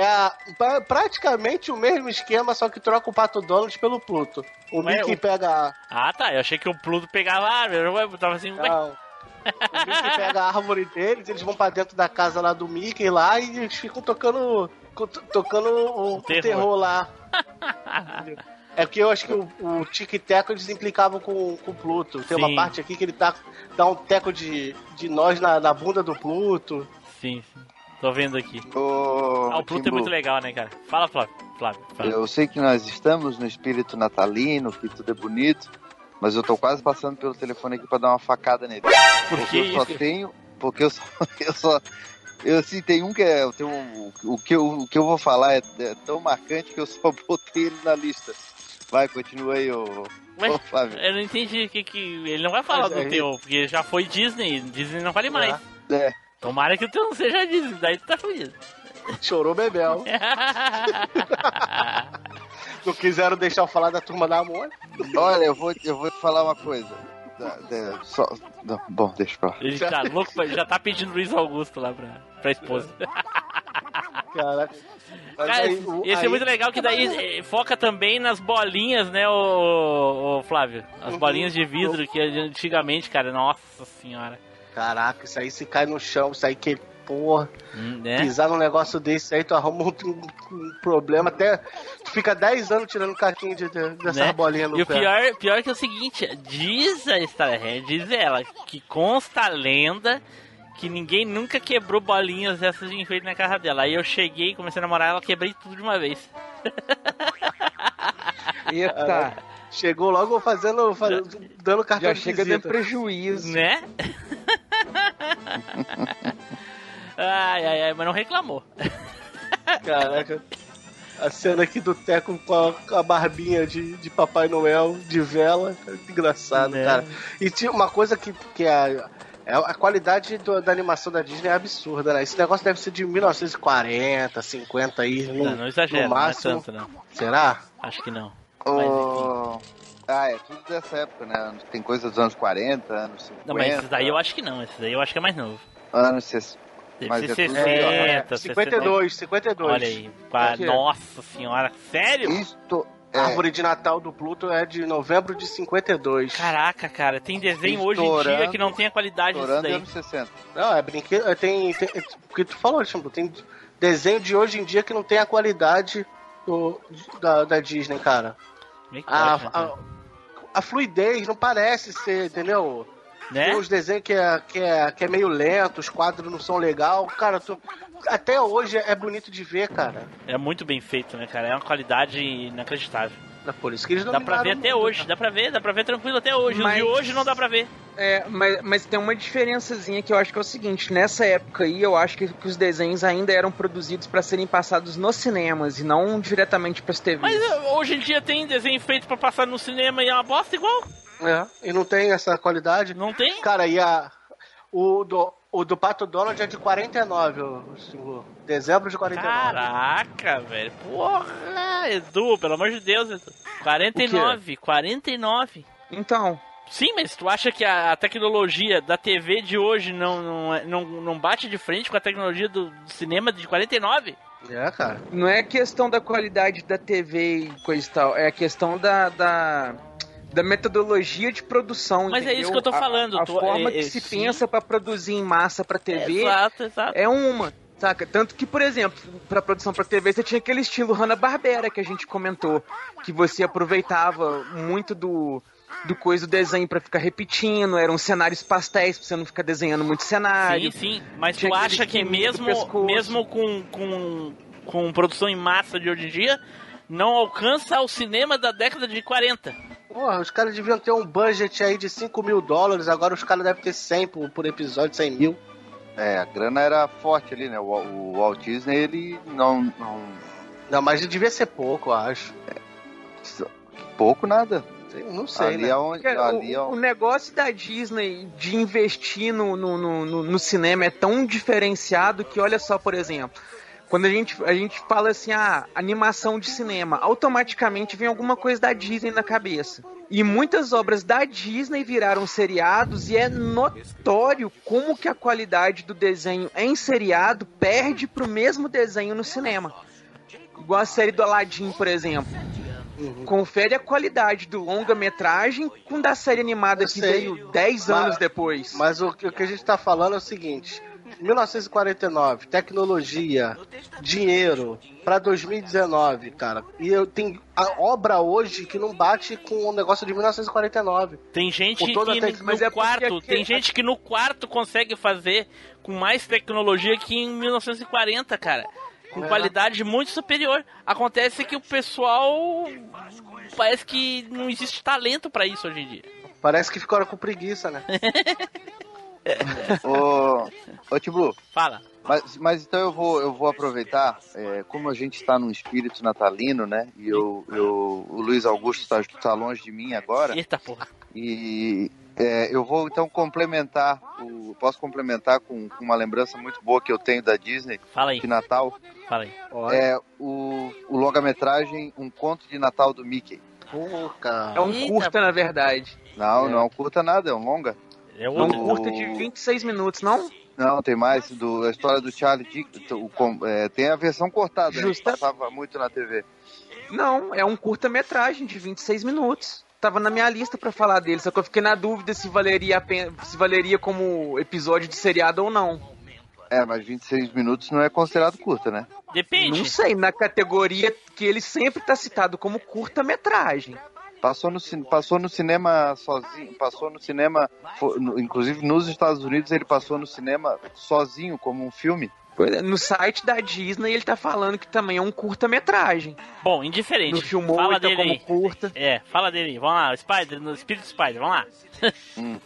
É pra- praticamente o mesmo esquema, só que troca o Pato Donald pelo Pluto. O Mas Mickey o- pega. Ah, tá. Eu achei que o Pluto pegava a árvore. Eu tava assim. Não. O Mickey pega a árvore deles, eles vão pra dentro da casa lá do Mickey lá e eles ficam tocando. tocando o, o terror. terror. lá. É porque eu acho que o, o Tic Teco eles implicavam com, com o Pluto. Tem Sim. uma parte aqui que ele tá, dá um teco de, de nós na, na bunda do Pluto. Sim, sim. Tô vendo aqui. Ô, Ah, o Pluto é muito legal, né, cara? Fala, Flávio. Flávio, fala. Eu sei que nós estamos no espírito natalino, que tudo é bonito, mas eu tô quase passando pelo telefone aqui pra dar uma facada nele. Por porque que eu só tenho. Porque eu só. Eu só. Eu assim, tem um que é. eu tenho um- o, que eu, o que eu vou falar é, é tão marcante que eu só botei ele na lista. Vai, continua aí, ô, Ué, ô Flávio. eu não entendi que, que ele não vai falar Mas do aí- teu, porque já foi Disney, Disney não vale mais. É. Tomara que o teu não seja Disney, daí tu tá fudido. Chorou Bebel. Não quiseram deixar eu falar da turma da Amor. Olha, eu vou, eu vou te falar uma coisa. Da- da- só, não, bom, deixa pra lá. Ele tá louco, pra- já tá pedindo Luiz Augusto lá pra, pra esposa. Caraca. Cara, aí, esse, o- esse é aí- muito legal que daí eh, foca também nas bolinhas, né, o, o Flávio? As Uhum. bolinhas de vidro que antigamente, cara, nossa senhora. Caraca, isso aí se cai no chão, isso aí que. Porra, Hum, né? pisar num negócio desse aí, tu arruma um, um- um problema. Até. Tu fica 10 anos tirando caquinho de, de, dessas né? bolinhas no E o pé. pior, pior que é o seguinte, diz a história, diz ela, que consta a lenda que ninguém nunca quebrou bolinhas dessas de enfeite na casa dela. Aí eu cheguei, comecei a namorar ela, quebrei tudo de uma vez. Eita, Chegou logo fazendo. faz- dando cartão já de chega visita. dando prejuízo. Né? Ai, ai, ai, mas não reclamou. Caraca. A cena aqui do Teco com a, a barbinha de, de Papai Noel, de vela. Engraçado, Né? cara. E tinha uma coisa que, que é, É, a qualidade do- da animação da Disney é absurda, né? Esse negócio deve ser de 1940, 50 aí. No, Não, não exagera, no máximo. não é tanto, não. Será? Acho que não. Ô, Ah, é tudo dessa época, né? Tem coisa dos anos 40, anos 50. Não, mas esse daí eu acho que não. Esse daí eu acho que é mais novo. Anos 60. Deve Mas ser é tudo 60, 52, 52. Olha aí. pá, É Nossa senhora, sério? Isto A árvore de Natal do Pluto é de novembro de 52. Caraca, cara, tem desenho hoje em dia que não tem a qualidade disso daí. anos 60. Não, é brinquedo. é, Tem, tem. é, O que tu falou, Alexandre? Tem desenho de hoje em dia que não tem a qualidade do- da, da Disney, cara. É A, né, a, a fluidez não parece ser, entendeu? Né? Tem uns desenhos que é, que, é, que é meio lento, os quadros não são legal. Cara, tu- até hoje é bonito de ver, cara. É muito bem feito, né, cara? É uma qualidade inacreditável. Por isso que eles Dá pra ver até mundo, hoje, dá pra ver, dá pra ver tranquilo até hoje. Mas- de hoje não dá pra ver. É, mas, mas tem uma diferençazinha que eu acho que é o seguinte: nessa época aí, eu acho que, que os desenhos ainda eram produzidos para serem passados nos cinemas e não diretamente pras TVs. Mas é, hoje em dia tem desenho feito pra passar no cinema e é uma bosta igual. É, e não tem essa qualidade. Não tem? Cara, e a. O do, o do Pato Donald é de 49, o, dezembro de 49. Caraca, velho. Porra, Edu, pelo amor de Deus, Edu. 49, 49. Então. Sim, mas tu acha que a, a tecnologia da TV de hoje não, não, é- não, não bate de frente com a tecnologia do, do cinema de 49? É, cara. Não é questão da qualidade da TV e coisa e tal, é a questão da, da, da metodologia de produção. Mas é entendeu? isso que eu tô A- falando, A, tu- forma é- que é- se sim. pensa pra produzir em massa pra TV Exato, exato. é uma. Saca? Tanto que, por exemplo, pra produção pra TV, você tinha aquele estilo Hanna-Barbera que a gente comentou, que você aproveitava muito do, do coisa do desenho pra ficar repetindo, eram cenários pastéis pra você não ficar desenhando muito cenário. Sim, sim. Mas Tinha tu acha que mesmo, mesmo com, com, com produção em massa de hoje em dia, não alcança o cinema da década de 40? Porra, os caras deviam ter um budget aí de 5 mil dólares, agora os caras devem ter 100 por, por episódio, 100 mil. É, a grana era forte ali, né? O, o Walt Disney, ele não, não. Não, mas devia ser pouco, eu acho. Pouco nada. Não sei, ali né? É onde, ali é o, o negócio da Disney de investir no, no, no, no- no cinema é tão diferenciado que, olha só, por exemplo, quando a gente, a gente fala assim, ah, animação de cinema, automaticamente vem alguma coisa da Disney na cabeça. E muitas obras da Disney viraram seriados e é notório como que a qualidade do desenho em seriado perde pro mesmo desenho no cinema. Igual a série do Aladdin, por exemplo. Confere a qualidade do longa-metragem com da série animada que sei. veio 10 Mas- anos depois. Mas o, que- o que a gente tá falando é o seguinte: 1949, tecnologia, dinheiro, pra 2019, cara. E eu tenho a obra hoje que não bate com o negócio de 1949. Tem gente que tec- no mas é quarto, aqui- tem gente que no quarto consegue fazer com mais tecnologia que em 1940, cara. Com É. qualidade muito superior. Acontece que o pessoal parece que não existe talento pra isso hoje em dia. Parece que ficaram com preguiça, né? Ô, ô Tiblu, Fala. mas, mas então eu vou, eu vou aproveitar, é, como a gente está num espírito natalino, né? E eu, eu, o Luiz Augusto está tá longe de mim agora. Eita porra. E é, eu vou então complementar, o, posso complementar com, com uma lembrança muito boa que eu tenho da Disney Fala aí. de Natal. Fala aí. É o, o longa-metragem Um Conto de Natal do Mickey. Pô, cara. É um curta, na verdade. Não, É. não curta nada, é um longa. É É um curta de 26 minutos, não? Não, tem mais do, a história do Charlie Dick. o é, tem a versão cortada, né, que Justa- passava muito na TV. Não, é um curta-metragem de 26 minutos. Tava na minha lista pra falar dele, só que eu fiquei na dúvida se valeria, pena- se valeria como episódio de seriado ou não. É, mas 26 minutos não é considerado curta, né? Depende. Não sei, na categoria que ele sempre tá citado como curta-metragem. Passou no, passou no cinema sozinho, passou no cinema, inclusive nos Estados Unidos ele passou no cinema sozinho como um filme. É, No site da Disney ele tá falando que também é um curta-metragem. Bom, indiferente. No filmou, fala tá dele como aí. curta. É, fala dele aí. Vamos lá, o Spider, no Espírito Spider, vamos lá.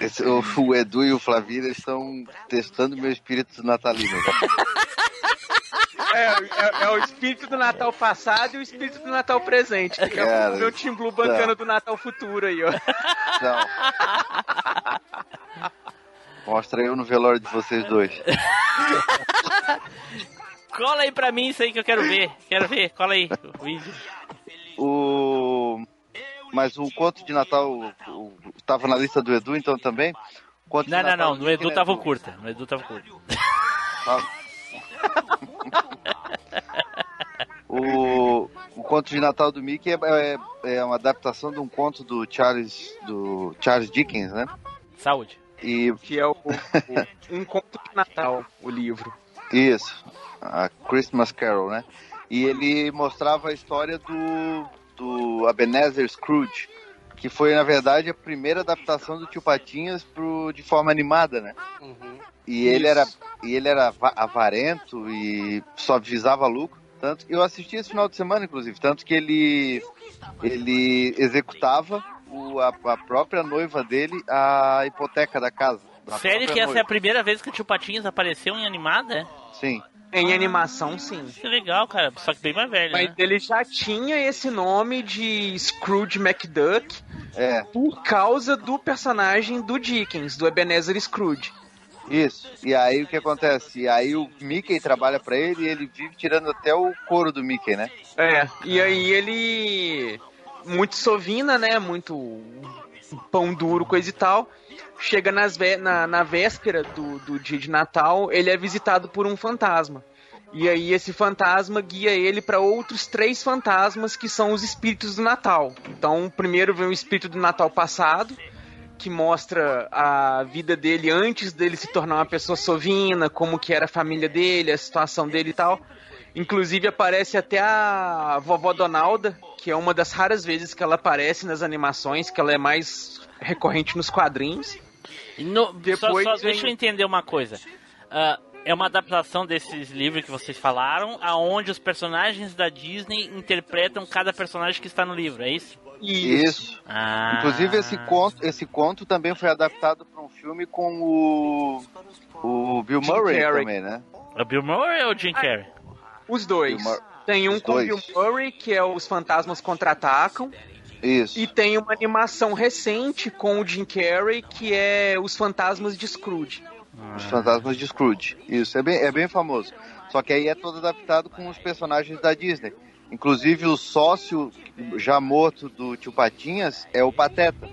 Esse- o, o Edu e o Flavinho eles estão testando meu espírito natalino. É, é- é o espírito do Natal passado e o espírito do Natal presente. Pouco vê o Tim Blue bancando do Natal futuro aí, ó. Então. Mostra eu no velório de vocês dois. Cola aí pra mim isso aí que eu quero ver. Quero ver, cola aí o vídeo. O... Mas o conto de Natal o- o- tava na lista do Edu, então também? Conto de Não, não, Natal não, do no Edu tava curta. No Edu tava curta. O, o conto de Natal do Mickey é, é, é uma adaptação de um conto do Charles, do Charles Dickens, né? Saúde. E Que é o, o- um conto de Natal, o livro. Isso, a Christmas Carol, né? E ele mostrava a história do, do Ebenezer Scrooge, que foi, na verdade, a primeira adaptação do Tio Patinhas pro, de forma animada, né? E ele era, e ele era ava- avarento e só visava lucro. Tanto, eu assisti esse final de semana, inclusive, tanto que ele, ele executava o, a, a própria noiva dele a hipoteca da casa. da Sério que essa é noiva. a primeira vez que o Tio Patinhas apareceu em animada? é? Sim. Em animação, sim. Que legal, cara. Só que bem mais velho, Mas né? ele já tinha esse nome de Scrooge McDuck É. por causa do personagem do Dickens, do Ebenezer Scrooge. Isso. E aí o que acontece? E aí o Mickey trabalha pra ele e ele vive tirando até o couro do Mickey, né? É, e aí ele. Muito sovina, né? Muito pão duro, coisa e tal. Chega nas vé- na, na véspera do, do dia de Natal, ele é visitado por um fantasma. E aí esse fantasma guia ele para outros três fantasmas que são os espíritos do Natal. Então, primeiro vem o espírito do Natal passado, que mostra a vida dele antes dele se tornar uma pessoa sovina, como que era a família dele, a situação dele e tal. Inclusive aparece até a vovó Donalda, que é uma das raras vezes que ela aparece nas animações, que ela é mais recorrente nos quadrinhos. No- só, Depois só vem- deixa eu entender uma coisa. Ah, é uma adaptação desses livros que vocês falaram, aonde os personagens da Disney interpretam cada personagem que está no livro, é isso? Isso. Ah. Inclusive esse conto, esse conto também foi adaptado para um filme com o o Bill Jim Murray Carrey. também, né? É o Bill Murray ou o Jim Carrey? Os dois. Tem um Os com dois. Bill Murray, que é Os Fantasmas Contra-Atacam. Isso. E tem uma animação recente com o Jim Carrey, que é Os Fantasmas de Scrooge. Os Fantasmas de Scrooge. Isso, é bem, é bem famoso. Só que aí é todo adaptado com os personagens da Disney. Inclusive o sócio já morto do Tio Patinhas é o Pateta.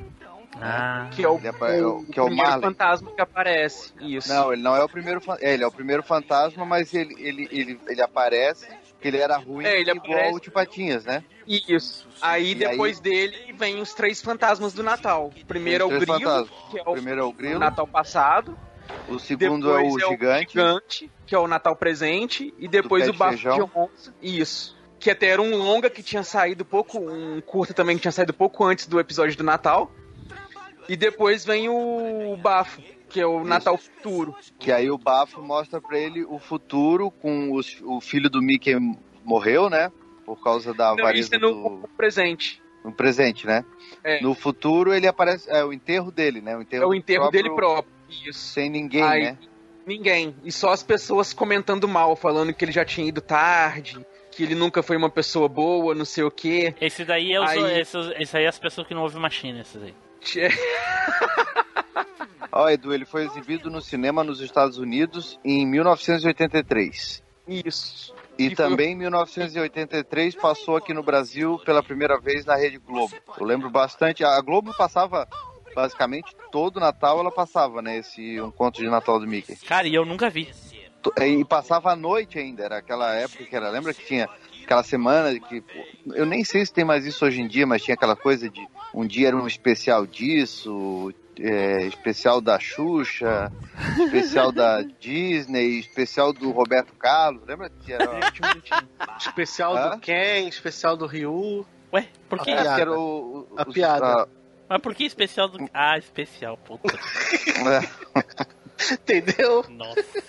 Ah. Que é o, é o- que é o primeiro Marley. fantasma que aparece. Isso. Não, ele não é o primeiro é, ele é o primeiro fantasma, mas ele, ele, ele, ele aparece que ele era ruim É, ele igual aparece- o Tio Patinhas, né? Isso. Aí E depois dele vem os três fantasmas do Natal. O primeiro é o Grilo, fantasmas. que é O o, primeiro é o o Grilo, Natal passado. o segundo é Depois o Gigante, Gigante, que é o Natal presente. E depois o de Bafo feijão. de Onça. Isso. Que até era um longa que tinha saído pouco, um curta também que tinha saído pouco antes do episódio do Natal. E depois vem o Bafo, que é o Natal Futuro. que aí o Bafo mostra pra ele o futuro com os- o filho do Mickey morreu, né? Por causa da Não, isso é no do presente. no presente, né? É. No futuro ele aparece, é o enterro dele, né? O enterro É o enterro próprio, dele próprio. Isso. Sem ninguém, Aí- né? Ninguém. E só as pessoas comentando mal, falando que ele já tinha ido tarde, que ele nunca foi uma pessoa boa, não sei o quê. Esse daí é os, Aí- esses, esse aí é as pessoas que não ouvem machine, esses aí. Ó, Edu, ele foi exibido no cinema nos Estados Unidos em 1983. Isso. E, E também em 1983 passou aqui no Brasil pela primeira vez na Rede Globo. Eu lembro bastante. A Globo passava basicamente todo Natal, ela passava, né? Esse um conto de Natal do Mickey. Cara, e eu nunca vi. E passava à noite ainda, era aquela época que era. Lembra que tinha aquela semana que. Eu nem sei se tem mais isso hoje em dia, mas tinha aquela coisa de um dia era um especial disso, é, especial da Xuxa, especial da Disney, especial do Roberto Carlos. Lembra que era. Especial Hã? do Ken, especial do Ryu. Ué, por que? A É, que piada. era o, o- A os- piada. a- Mas por que especial do. Ah, especial, puta. é, Entendeu? Nossa.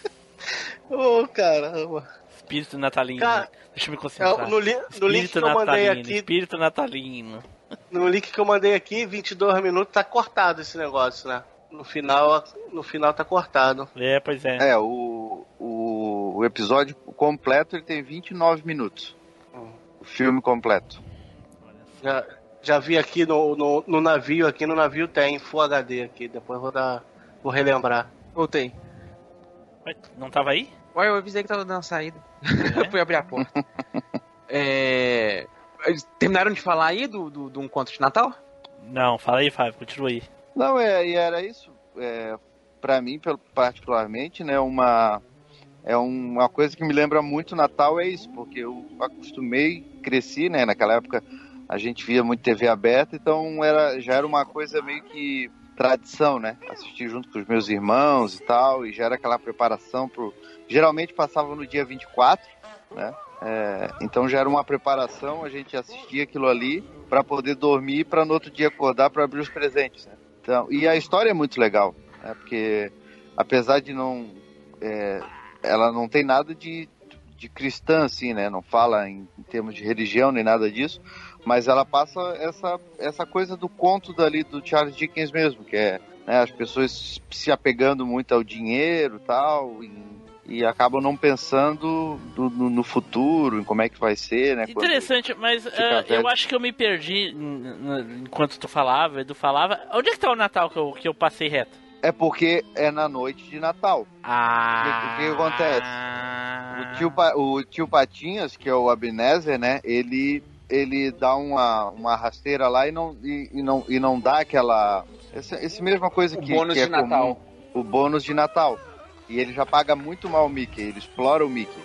Ô, caramba. Espírito natalino. Cara, Deixa eu me concentrar. É, no, li- no link que Espírito eu mandei natalino, aqui, Espírito natalino. no link que eu mandei aqui, 22 minutos, tá cortado esse negócio, né? No final, no final tá cortado. É, pois é. é, o, o, o episódio completo ele tem 29 minutos. O filme completo. Já, Já vi aqui no, no, no navio, aqui no navio tem Full HD aqui, depois vou dar. Vou relembrar. Voltei. Ué, Não tava aí? Ué, eu avisei que tava dando uma saída. Eu fui abrir a porta. é... Terminaram de falar aí do, do, do encontro de Natal? Não, fala aí, Fábio, continua aí. Não, é, e era isso. É, para mim, pelo- particularmente, né, uma é uma coisa que me lembra muito Natal é isso, porque eu acostumei, cresci, né, naquela época a gente via muito TV aberta, então era já era uma coisa meio que tradição, né? Assistir junto com os meus irmãos e tal, e já era aquela preparação pro geralmente passava no dia 24, né? É, então já era uma preparação, a gente assistia aquilo ali para poder dormir para no outro dia acordar para abrir os presentes, né? Então, e a história é muito legal, né? Porque apesar de não é, ela não tem nada de, de cristã assim, né? Não fala em, em termos de religião nem nada disso, mas ela passa essa essa coisa do conto dali do Charles Dickens mesmo, que é né, as pessoas se apegando muito ao dinheiro, tal, e, e acabam não pensando do- no, no futuro, em como é que vai ser, né? Interessante, mas ah, eu acho que eu me perdi enquanto tu falava, Edu falava. Onde é que tá o Natal que eu, que eu passei reto? É porque é na noite de Natal. Ah. O que, o que acontece? O tio, Pa- o tio Patinhas, que é o Abnezer, né? Ele, ele dá uma, uma rasteira lá e não, e, e não, e não dá aquela. Esse, esse mesma coisa O que, bônus que é de Natal. comum, o bônus de Natal. E ele já paga muito mal o Mickey, ele explora o Mickey.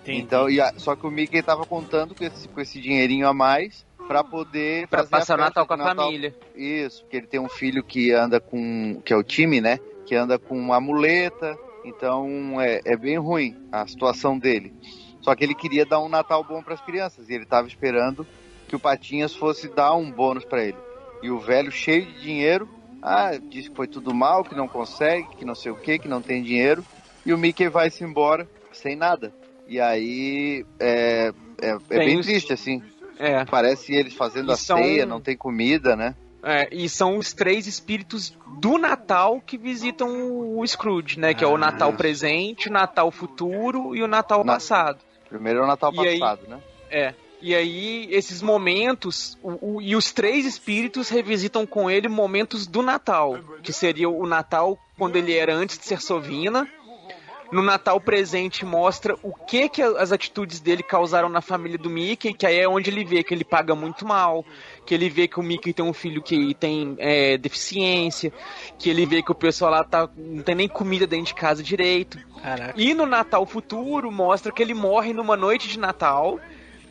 Entendi. Então, e a- só que o Mickey tava contando com esse, com esse dinheirinho a mais pra poder Pra passar o Natal com a família. Isso, porque ele tem um filho que anda com. que é o time, né? Que anda com uma muleta. Então é, é bem ruim a situação dele. Só que ele queria dar um Natal bom para as crianças e ele tava esperando que o Patinhas fosse dar um bônus para ele. E o velho, cheio de dinheiro, ah, diz que foi tudo mal, que não consegue, que não sei o que, que não tem dinheiro. E o Mickey vai-se embora sem nada. E aí é, é, é bem os- triste, assim. É. Parece eles fazendo E a são- ceia, não tem comida, né? É, e são os três espíritos do Natal que visitam o Scrooge, né? Que é o Ah, Natal isso. presente, o Natal futuro e o Natal Na- passado. Primeiro é o Natal E aí- passado, né? É. E aí, esses momentos, o- o- e os três espíritos revisitam com ele momentos do Natal, que seria o Natal quando ele era antes de ser Sovina. No Natal presente mostra o que que as atitudes dele causaram na família do Mickey, que aí é onde ele vê que ele paga muito mal, que ele vê que o Mickey tem um filho que tem é, deficiência, que ele vê que o pessoal lá tá, não tem nem comida dentro de casa direito. Caraca. E no Natal futuro mostra que ele morre numa noite de Natal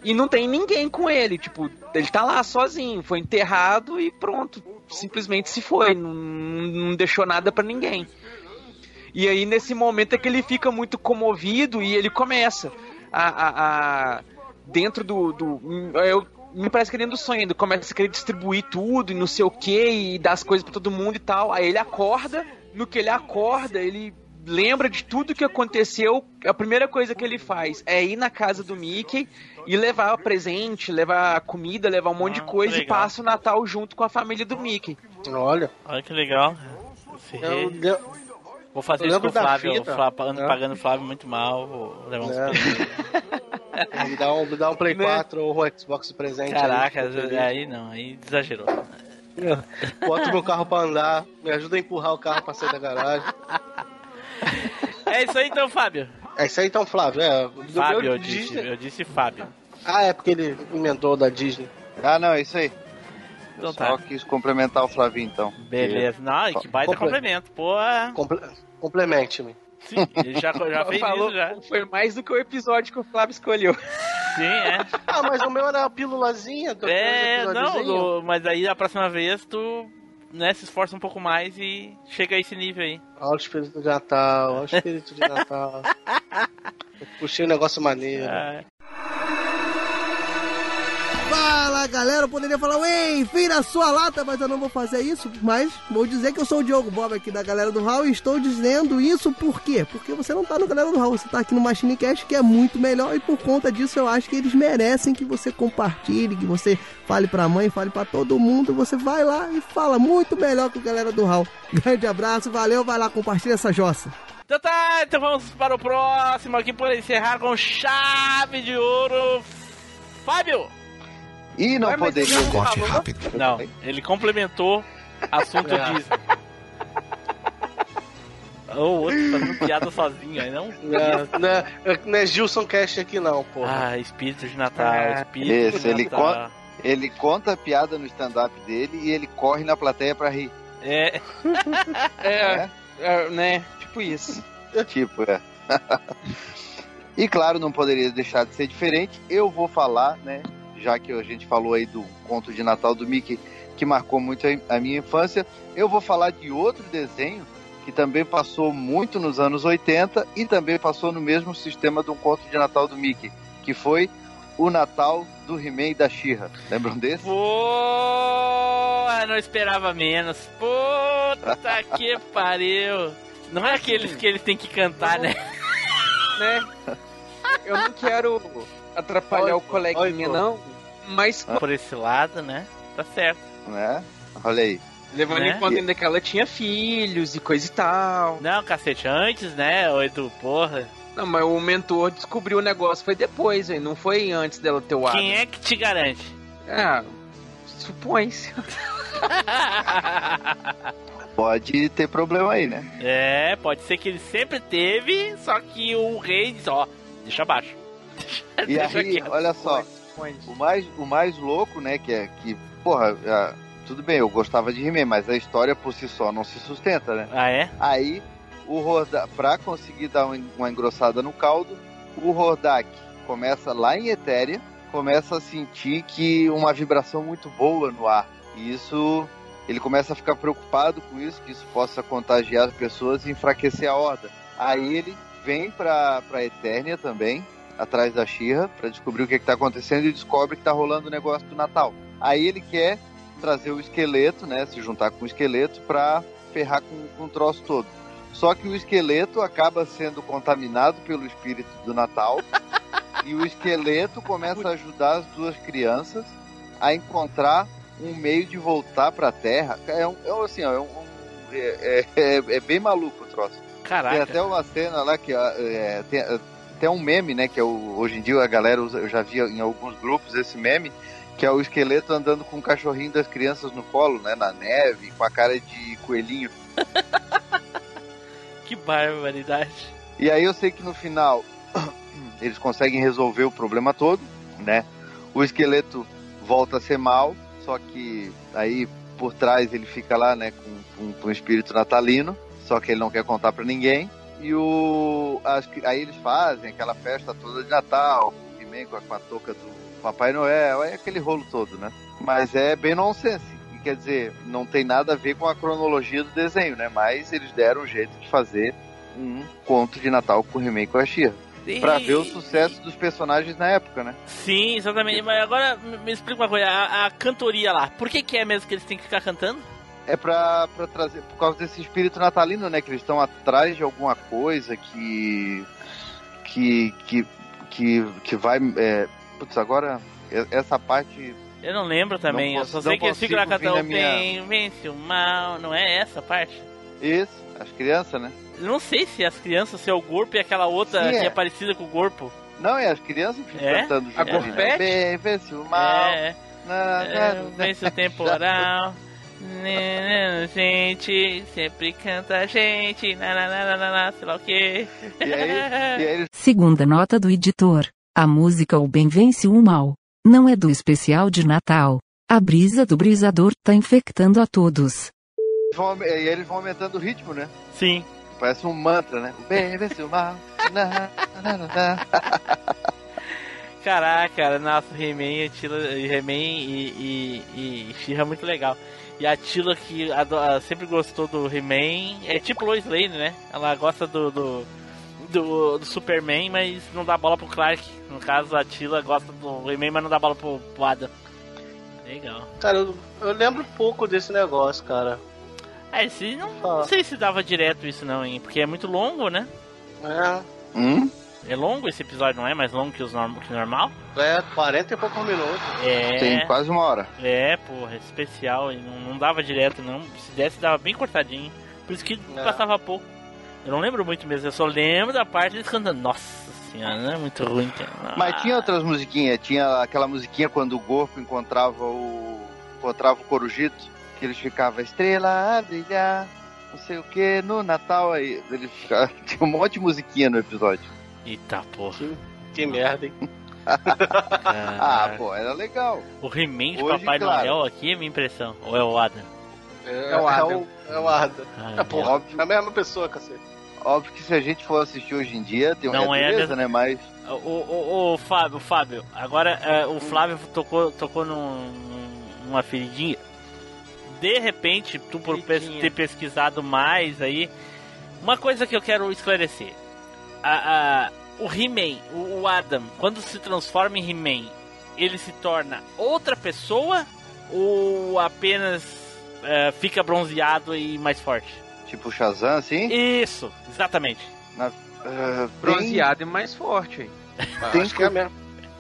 e não tem ninguém com ele. Tipo, ele tá lá sozinho, foi enterrado e pronto. Simplesmente se foi, não, não deixou nada pra ninguém. E aí, nesse momento, é que ele fica muito comovido e ele começa a. a- a- dentro do. do eu, me parece que dentro do sonho, ele começa a querer distribuir tudo e não sei o que, e dar as coisas pra todo mundo e tal. Aí ele acorda, no que ele acorda, ele lembra de tudo que aconteceu. A primeira coisa que ele faz é ir na casa do Mickey e levar presente, levar comida, levar um monte de coisa e legal. passa o Natal junto com a família do Mickey. Olha. Olha que legal. Esse Eu, eu, Vou fazer isso com o Flávio. Flávio ando É. pagando o Flávio muito mal. Vou levar uns É. me, dá um, me dá um Play Né? 4 ou um Xbox presente. Caraca, aí, aí não, aí exagerou. Bota meu carro pra andar, me ajuda a empurrar o carro pra sair da garagem. É isso aí então, Fábio. É isso aí então, Flávio. É, do Fábio, eu disse, Disney- eu disse Fábio. Ah, é porque ele emendou da Disney. Ah, não, é isso aí. Então Eu só tá. quis complementar o Flavinho, então. Beleza. Não, e que baita Comple- complemento. Pô, Comple Complemente-me. sim, ele já, já fez Falou, isso já. Foi mais do que o episódio que o Flávio escolheu. Sim, é. Ah, mas o meu era a pílulazinha. do É, não, do- mas aí a próxima vez tu né, se esforça um pouco mais e chega a esse nível aí. Olha o espírito de Natal, olha o espírito de Natal. Eu Puxei um negócio maneiro. É. Fala galera, eu poderia falar, ei, vira a sua lata, mas eu não vou fazer isso. Mas vou dizer que eu sou o Diogo Bob aqui da Galera do Hall e estou dizendo isso por quê? Porque você não tá no Galera do Hall, você tá aqui no Machine Cast que é muito melhor e por conta disso eu acho que eles merecem que você compartilhe, que você fale pra mãe, fale pra todo mundo, você vai lá e fala muito melhor que o Galera do Hall. Grande abraço, valeu, vai lá, compartilha essa jossa. Então tá, então vamos para o próximo aqui para encerrar com chave de ouro. Fábio! E não Ué, poderia. ele não Corte falou? rápido. Não, ele complementou assunto É. Disney. O outro fazendo piada sozinho, aí não? Não, não, é- não é Gilson Cash aqui não, porra. Ah, espírito de Natal, Ah, espírito Esse, de ele, Natal. conta, ele conta a piada no stand-up dele e ele corre na plateia pra rir. É. É, é, né? Tipo isso. Tipo, é. e claro, não poderia deixar de ser diferente. Eu vou falar, né? Já que a gente falou aí do conto de Natal do Mickey, que marcou muito a- minha infância, eu vou falar de outro desenho que também passou muito nos anos 80 e também passou no mesmo sistema um conto de Natal do Mickey, que foi o Natal do He-Man e da She-Ra. Lembram desse? Porra, não esperava menos. Puta que pariu. Não é aqueles que eles têm que cantar, né? né? Eu não quero atrapalhar o coleguinha, não. Mas Por esse lado, né? Tá certo. Né? Olha aí. levando Né? em conta ainda que ela tinha filhos e coisa e tal. Não, cacete, antes, né? Oito, porra. Não, mas o mentor descobriu o negócio foi depois, hein? Não foi antes dela ter o Quem é que te garante? É, supõe-se. Pode ter problema aí, né? É, pode ser que ele sempre teve, só que o rei disse, ó, deixa abaixo. E aí, olha só, o mais, o mais louco, né, que é que, porra, ah, tudo bem, eu gostava de He-Man, mas a história por si só não se sustenta, né? Ah, é? Aí, o Hordak, pra conseguir dar um- uma engrossada no caldo, o Hordak começa lá em Etéria, começa a sentir que uma vibração muito boa no ar. E isso, ele começa a ficar preocupado com isso, que isso possa contagiar as pessoas e enfraquecer a horda. Aí ele vem pra, pra Eternia também, atrás da Xirra, pra descobrir o que, que tá acontecendo e descobre que tá rolando o negócio do Natal. Aí ele quer trazer o esqueleto, né, se juntar com o esqueleto pra ferrar com, com o troço todo. Só que o esqueleto acaba sendo contaminado pelo espírito do Natal e o esqueleto começa a ajudar as duas crianças a encontrar um meio de voltar pra Terra. É um, é assim, ó, é, um, é, é- é bem maluco o troço. Caraca. Tem até uma cena lá que é, tem, tem um meme, né? Que é o, hoje em dia a galera usa, eu já vi em alguns grupos esse meme, que é o esqueleto andando com o cachorrinho das crianças no colo, né? Na neve, com a cara de coelhinho. Que barbaridade. E aí eu sei que no final eles conseguem resolver o problema todo, né? O esqueleto volta a ser mal, só que aí por trás ele fica lá, né, com, com, com o espírito natalino, só que ele não quer contar pra ninguém. E o as- aí eles fazem aquela festa toda de Natal, e vem com a, com a touca do Papai Noel, é aquele rolo todo, né? Mas é bem nonsense. E quer dizer, não tem nada a ver com a cronologia do desenho, né? Mas eles deram um jeito de fazer um conto de Natal com o He-Man e com a. E- Pra ver o sucesso dos personagens na época, né? Sim, exatamente. Mas agora me me explica uma coisa, a, a cantoria lá, por que, que é mesmo que eles têm que ficar cantando? É pra, pra trazer, por causa desse espírito natalino, né? Que eles estão atrás de alguma coisa que. que. que. que, que vai. É, putz, agora. Essa parte. Eu não lembro também, Não eu só posso- sei que eles ficam lá cantando na minha- Vem, vence o mal, não é essa parte? Isso, as crianças, né? Eu não sei se as crianças, se é o corpo e aquela outra Sim, que é. é parecida com o corpo. Não, é as crianças que ficam É? cantando A junto. ali, né? Gorpete? Bem, vence o mal. É, Na- é, na- vence o temporal. Gente, sempre canta a gente, na, na, na, na, na, na, sei lá o que. E aí, e aí Segunda nota do editor. A música O Bem Vence o Mal. Não é do especial de Natal. A brisa do brisador tá infectando a todos. vão, e aí eles vão aumentando o ritmo, né? Sim. Parece um mantra, né? O bem vence o mal. Na, na, na. Caraca, nossa, He-Man e He-Man e, e, e She-Ra é muito legal. E a Tila que ado- a- sempre gostou do He-Man, é tipo Lois Lane, né? Ela gosta do, do, do, do Superman, mas não dá bola pro Clark. No caso, a Tila gosta do He-Man, mas não dá bola pro, pro Adam. Legal. Cara, eu, eu lembro pouco desse negócio, cara. É, esse não, não sei se dava direto isso não, hein? Porque é muito longo, né? É. Hum? É longo esse episódio, não é? Mais longo que, os norm que o normal? É, 40 e poucos minutos. É. Tem quase uma hora. É, porra, é especial e não, não dava direto, não. Se desse, dava bem cortadinho. Por isso que É. passava pouco. Eu não lembro muito mesmo, eu só lembro da parte deles cantando. Nossa senhora, não é muito ruim. Cara. Mas tinha outras musiquinhas, tinha aquela musiquinha quando o Gorpo encontrava o. encontrava o Corujito, que eles ficavam estrela a brilhar, não sei o que, no Natal aí. Ele ficava, tinha um monte de musiquinha no episódio. Eita porra. Que, que merda, hein? ah, pô, era legal. O He-Man de Hoje, Papai claro. Noel aqui é minha impressão. Ou é o Adam? É, É o Adam. É o, é o Adam. Ah, é, porra, óbvio. é a mesma pessoa, cacete. Óbvio que se a gente for assistir hoje em dia, tem uma Não é beleza, mesmo. né? Mas. O, o, o Fábio, Fábio, agora é, o Flávio tocou, tocou num, numa feridinha. De repente, tu por pes- ter pesquisado mais aí, uma coisa que eu quero esclarecer. A, a- o He-Man, o, o Adam, quando se transforma em He-Man, ele se torna outra pessoa ou apenas é, fica bronzeado e mais forte? Tipo Shazam, assim? Isso, exatamente. Na, ah, Bronzeado e mais forte. hein? Tem Acho que é mesmo.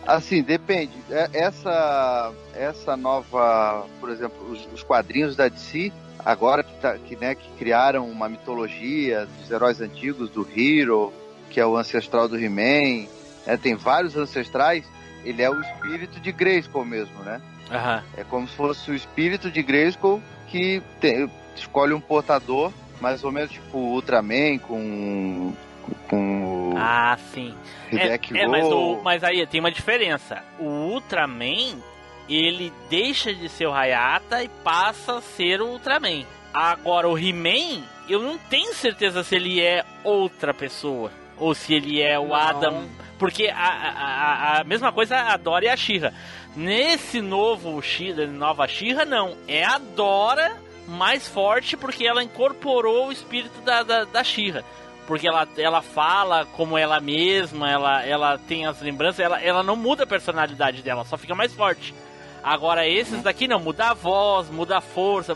Assim, depende. É- Essa, essa nova, por exemplo, os, os quadrinhos da DC, agora que, tá, que, né, que criaram uma mitologia dos heróis antigos, do Hero, que é o ancestral do He-Man, né, tem vários ancestrais, ele é o espírito de Grayskull mesmo, né? Aham. É como se fosse o espírito de Grayskull que tem- escolhe um portador, mais ou menos tipo o Ultraman com, com o Ah, sim. Hideki É, é, mas, o- mas aí tem uma diferença. O Ultraman, ele deixa de ser o Hayata e passa a ser o Ultraman. Agora, o He-Man, eu não tenho certeza se ele é outra pessoa. Ou se ele é o Não. Adam. Porque a, a, a- mesma coisa a Dora e a Shira. Nesse novo Shira, nova Shira, não. É a Dora mais forte porque ela incorporou o espírito da, da, da Shira porque ela, ela fala como ela mesma, ela, ela tem as lembranças, ela, ela não muda a personalidade dela, só fica mais forte. Agora esses daqui não, muda a voz, muda a força,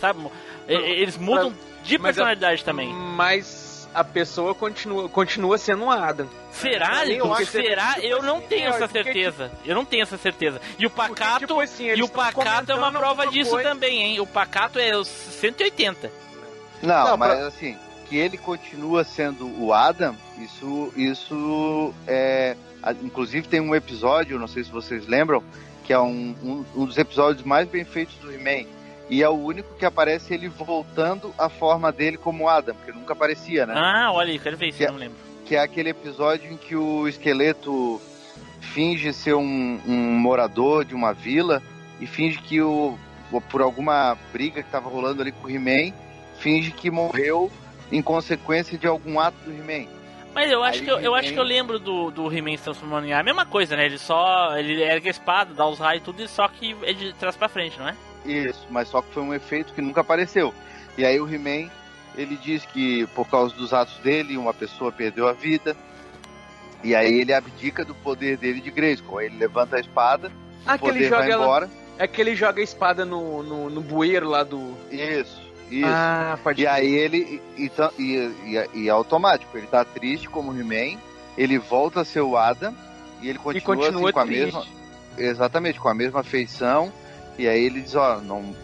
sabe? Eles mudam de Mas personalidade também. Mas a pessoa continua, continua sendo um Adam. Será? Eu Porque acho que- será? tipo Eu não assim, tenho é, essa porque, certeza. Eu não tenho essa certeza. E o Pacato, tipo assim, e o Pacato é uma prova disso coisa. também, hein? O Pacato é os 180. Não, Não, mas pra- assim, que ele continua sendo o Adam, isso, isso é. Inclusive tem um episódio, não sei se vocês lembram, que é um, um, um dos episódios mais bem feitos do He-Man. E é o único que aparece ele voltando à forma dele como Adam, porque nunca aparecia, né? Ah, olha aí, quero ver isso, Que é- eu não lembro. Que é aquele episódio em que o esqueleto finge ser um, um morador de uma vila e finge que o por alguma briga que tava rolando ali com o He-Man, finge que morreu em consequência de algum ato do He-Man. Mas eu acho, Aí que eu, eu acho que eu lembro do, do He-Man se transformando em ar. A mesma coisa, né? Ele só. Ele ergue a espada, dá os raios e tudo, só que é de trás pra frente, não é? Isso, mas só que foi um efeito que nunca apareceu. E aí o He-Man, ele diz que por causa dos atos dele, uma pessoa perdeu a vida. E aí ele abdica do poder dele de Grayskull. Ele levanta a espada, Ah, o poder joga vai ela- embora. É que ele joga a espada no, no, no bueiro lá do. Isso, isso. Ah, E aí ele. E, e, e, e é automático, ele tá triste como He-Man, ele volta a ser o Adam e ele continua, continua assim, com a mesma. Exatamente, com a mesma feição. E aí ele diz, ó, não,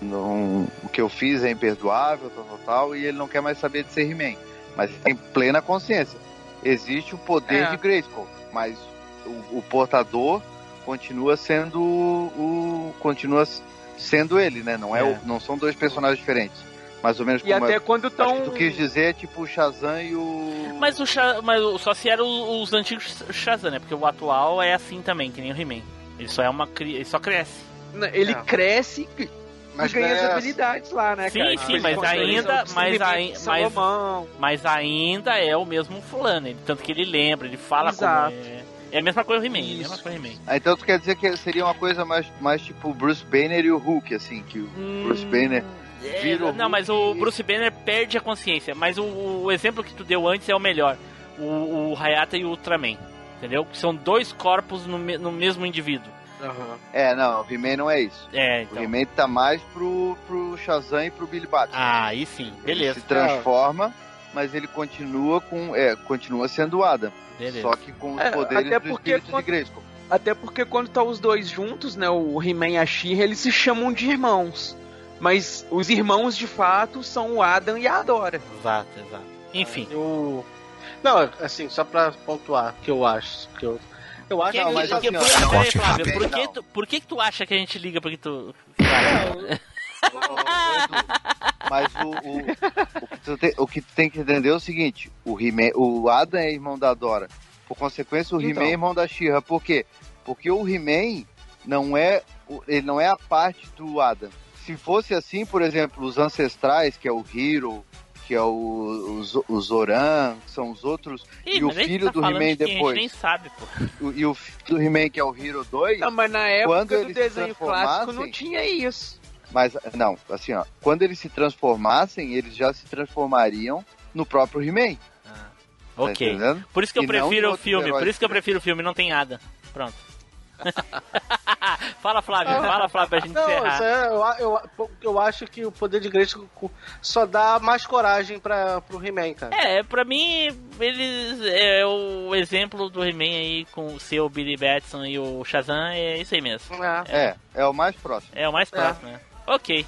não, o que eu fiz é imperdoável, tal, tal, tal, e ele não quer mais saber de ser He-Man. Mas ele tem plena consciência. Existe o poder É. de Grayskull, mas o, o portador continua sendo o. continua sendo ele, né? Não, é. É. o- não são dois personagens diferentes. Mais ou menos E como até quando que tu quis dizer tipo o Shazam e o. Mas o Sha- mas só se eram os, os antigos Shazam, né? Porque o atual é assim também, que nem o He-Man. Ele só é uma. Ele só cresce. Ele É. cresce e Mas ganha as é- habilidades lá, né, Sim, cara? sim, mas ainda- mas de mas-. Mas ainda é o mesmo fulano. Ele, tanto que ele lembra, ele fala Exato. como. É, é a mesma coisa o He-Man. É a mesma Isso. coisa o He-Man. Ah, então tu quer dizer que seria uma coisa mais, mais tipo o Bruce Banner e o Hulk, assim, que o Bruce Banner. É, não, mas o e- Bruce Banner perde a consciência. Mas o, o exemplo que tu deu antes é o melhor. O, o Hayata e o Ultraman. Entendeu? Que são dois corpos no, me- no mesmo indivíduo. É, não, o He-Man não é isso. É, O então. He-Man tá mais pro, pro Shazam e pro Billy Batson. Ah, aí sim. Ele Beleza. se transforma, mas ele continua com. É, continua sendo o Adam. Beleza. Só que com os É, poderes até do porque espírito quando- de Grayskull. Até porque quando tá os dois juntos, né, o He-Man e a She-Ra, eles se chamam de irmãos. Mas os irmãos de fato são o Adam e a Adora. Exato, exato. Enfim. O, Não, assim, só pra pontuar, que eu acho. Que eu, eu acho Que- que, mas, assim, por, que, tu, por que que tu acha que a gente liga porque tu... Mas o, o, o, que tu tem, o que tu tem que entender é o seguinte: o, o Adam é irmão da Dora. Por consequência, o Então. He-Man é irmão da She-Ra. Por quê? Porque o He-Man não é, ele não é a parte do Adam. Se fosse assim, por exemplo, os ancestrais, que é o Hero, que é o, o, o Zoran, que são os outros, Ih, e o filho tá do He-Man de a gente depois. nem sabe, pô. o- e o filho do He-Man, que é o Hero 2. Não, mas na época do desenho clássico não tinha isso. Mas, não, assim, ó. Quando eles se transformassem, eles já se transformariam no próprio He-Man. Tá Ok. entendendo? Por isso que eu E prefiro o filme, por isso que eu prefiro o filme, não tem nada. Pronto. fala, Flávio, fala, Flávio, pra gente Não, encerrar. isso é, eu, eu, eu acho que o poder de Grace só dá mais coragem pra, pro He-Man, cara. É, pra mim, eles é o exemplo do He-Man aí com o seu Billy Batson e o Shazam, é isso aí mesmo. É, é o mais próximo. É o mais próximo, né? Ok.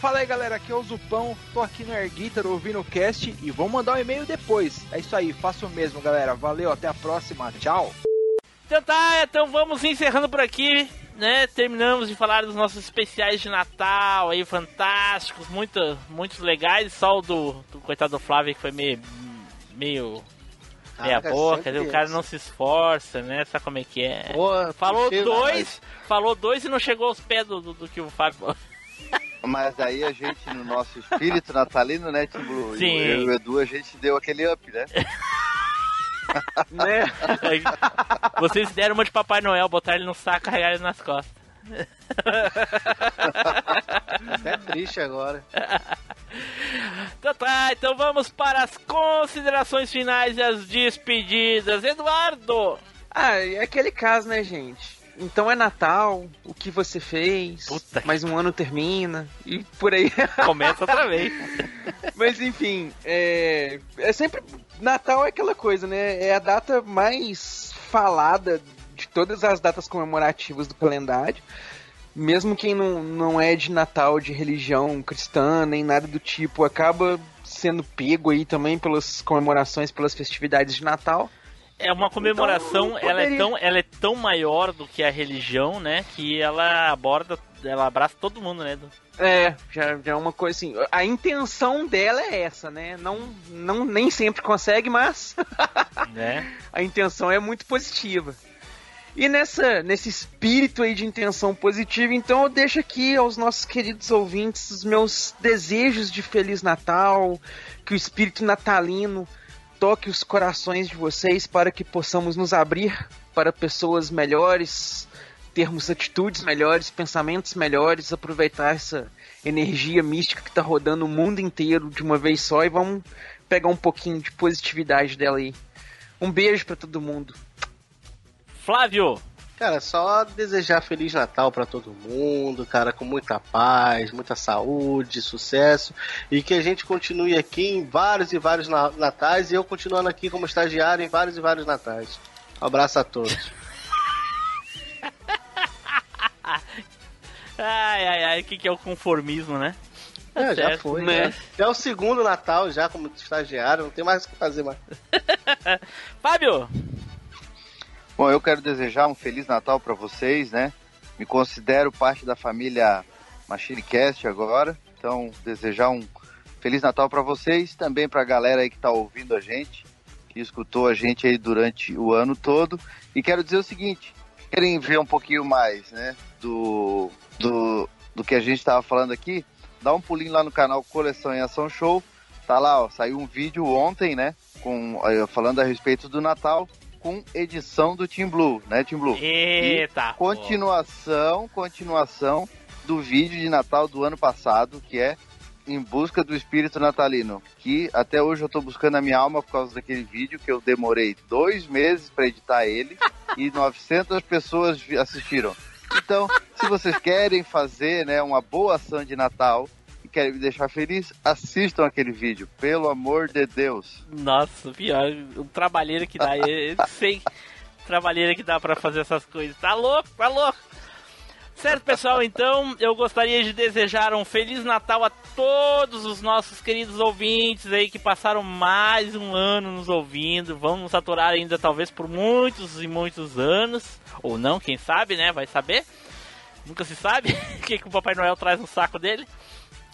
Fala aí galera, aqui é o Zupão, tô aqui no Air Guitar ouvindo o cast e vou mandar um e-mail depois. É isso aí, faço o mesmo galera, valeu, até a próxima, tchau! Então tá, então vamos encerrando por aqui, né? Terminamos de falar dos nossos especiais de Natal aí, fantásticos, muito, muitos legais. Só o do, do coitado do Flávio que foi meio. meio. Ah, meia cara, boca, o cara não se esforça, né? Sabe como é que é? Pô, falou dois, falou dois e não chegou aos pés do, do, do que o Fábio. Mas aí a gente, no nosso espírito natalino, né, Tim Blue? Sim. Eu e o Edu, a gente deu aquele up, né? né? Vocês deram uma de Papai Noel, botaram ele no saco e carregaram ele nas costas. É triste agora. Então tá, então vamos para as considerações finais e as despedidas. Eduardo! Ah, é aquele caso, né, gente? Então é Natal, o que você fez, mais um ano termina, e por aí. Começa outra vez. Mas enfim, é, é sempre. Natal é aquela coisa, né? É a data mais falada de todas as datas comemorativas do calendário. Mesmo quem não, não é de Natal, de religião cristã, nem nada do tipo, acaba sendo pego aí também pelas comemorações, pelas festividades de Natal. É uma comemoração, Então, ela, é tão, ela é tão maior do que a religião, né? Que ela aborda, ela abraça todo mundo, né? É, já, já é uma coisa assim. A intenção dela é essa, né? Não, não nem sempre consegue, mas né? a intenção é muito positiva. E nessa, nesse espírito aí de intenção positiva, então eu deixo aqui aos nossos queridos ouvintes os meus desejos de Feliz Natal, que o espírito natalino toque os corações de vocês para que possamos nos abrir para pessoas melhores, termos atitudes melhores, pensamentos melhores, aproveitar essa energia mística que está rodando o mundo inteiro de uma vez só e vamos pegar um pouquinho de positividade dela aí. Um beijo para todo mundo. Flávio! Cara, só desejar Feliz Natal pra todo mundo, cara, com muita paz, muita saúde, sucesso e que a gente continue aqui em vários e vários na- natais e eu continuando aqui como estagiário em vários e vários natais. Um abraço a todos. Ai, ai, ai, o que, que é o conformismo, né? É, já certo, foi, né? né? É o segundo Natal já como estagiário, não tem mais o que fazer mais. Fábio! Bom, eu quero desejar um Feliz Natal para vocês, né? Me considero parte da família MachineCast agora, então desejar um Feliz Natal para vocês, também para a galera aí que tá ouvindo a gente, que escutou a gente aí durante o ano todo. E quero dizer o seguinte, querem ver um pouquinho mais, né, do, do, do que a gente estava falando aqui, dá um pulinho lá no canal Coleção em Ação Show, tá lá, ó, saiu um vídeo ontem, né, com, eh, falando a respeito do Natal, com edição do Team Blue, né, Team Blue? Eita, E continuação, continuação do vídeo de Natal do ano passado, que é Em Busca do Espírito Natalino, que até hoje eu tô buscando a minha alma por causa daquele vídeo, que eu demorei dois meses para editar ele, e 900 pessoas assistiram. Então, se vocês querem fazer, né, uma boa ação de Natal, querem me deixar feliz, assistam aquele vídeo, pelo amor de Deus. Nossa, pior, o trabalheiro que dá, eu sei trabalheira que dá pra fazer essas coisas. Tá louco, tá louco. Certo, pessoal, então eu gostaria de desejar um Feliz Natal a todos os nossos queridos ouvintes aí que passaram mais um ano nos ouvindo. Vão nos aturar ainda, talvez, por muitos e muitos anos. Ou não, quem sabe, né? Vai saber. Nunca se sabe o que, que o Papai Noel traz no saco dele.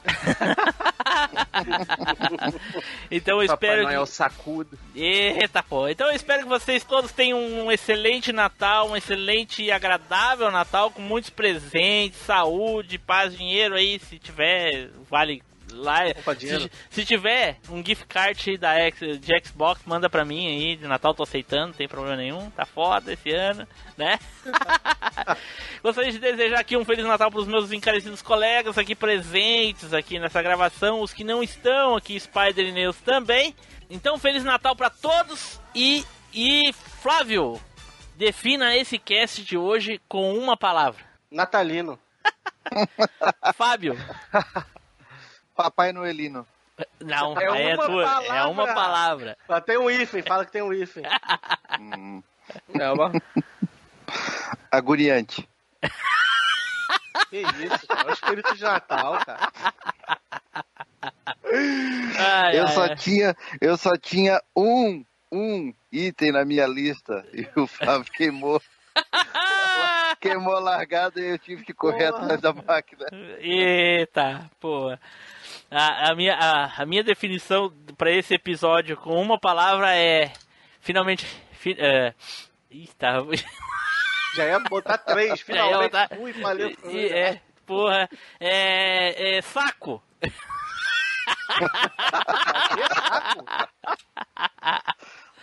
então eu Papai espero Noel que... sacudo. Eita pô. Então eu espero que vocês todos tenham um excelente Natal, um excelente e agradável Natal com muitos presentes, saúde, paz, dinheiro aí, se tiver, vale lá. Se, se tiver um gift card aí da X, de Xbox, manda pra mim aí, de Natal tô aceitando, não tem problema nenhum, tá foda esse ano, né? Gostaria de desejar aqui um Feliz Natal para os meus encarecidos colegas aqui presentes aqui nessa gravação, os que não estão aqui, Spider e Neus também. Então, Feliz Natal para todos e, e Flávio, defina esse cast de hoje com uma palavra. Natalino. Fábio. Papai Noelino. Não, É é, uma tua, é palavra. uma palavra. Tem um hífen, fala que tem um hífen. Hum, É uma... aguriante. Que isso, cara. É o espírito de Natal, cara. Ai, eu, ai, só ai. Tinha, eu só tinha um, um item na minha lista e o Flávio queimou. queimou a largada e eu tive que correr Porra. atrás da máquina. Eita, pô. A, a minha, a, a minha definição pra esse episódio com uma palavra é. Finalmente. Fi, Ih, tá. Já ia botar três, Já ia finalmente. botar- Fui, valeu. E- É, porra. É. é saco.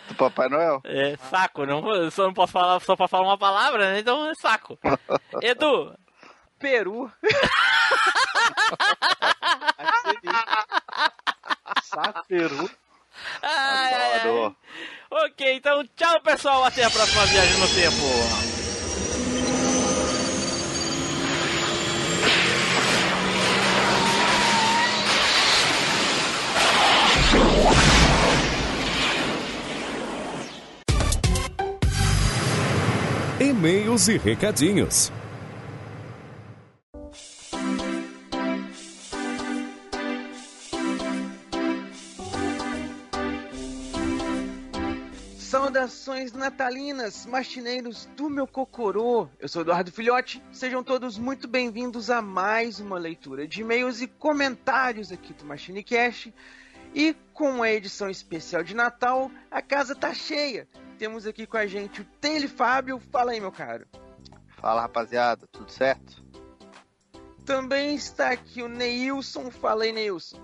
Do Papai Noel? É, saco. Não, só não posso falar só pra falar uma palavra, né? Então é saco. Edu. Peru. Saco, peru. Ai, ai, ai. Ok, então tchau pessoal, até a próxima viagem no tempo. E-mails e recadinhos. Saudações natalinas, machineiros do meu cocorô. Eu sou Eduardo Filhote. Sejam todos muito bem-vindos a mais uma leitura de e-mails e comentários aqui do MachineCast. E com a edição especial de Natal, a casa tá cheia. Temos aqui com a gente o Tele Fábio. Fala aí, meu caro. Fala rapaziada, tudo certo? Também está aqui o Neilson. Fala aí, Neilson.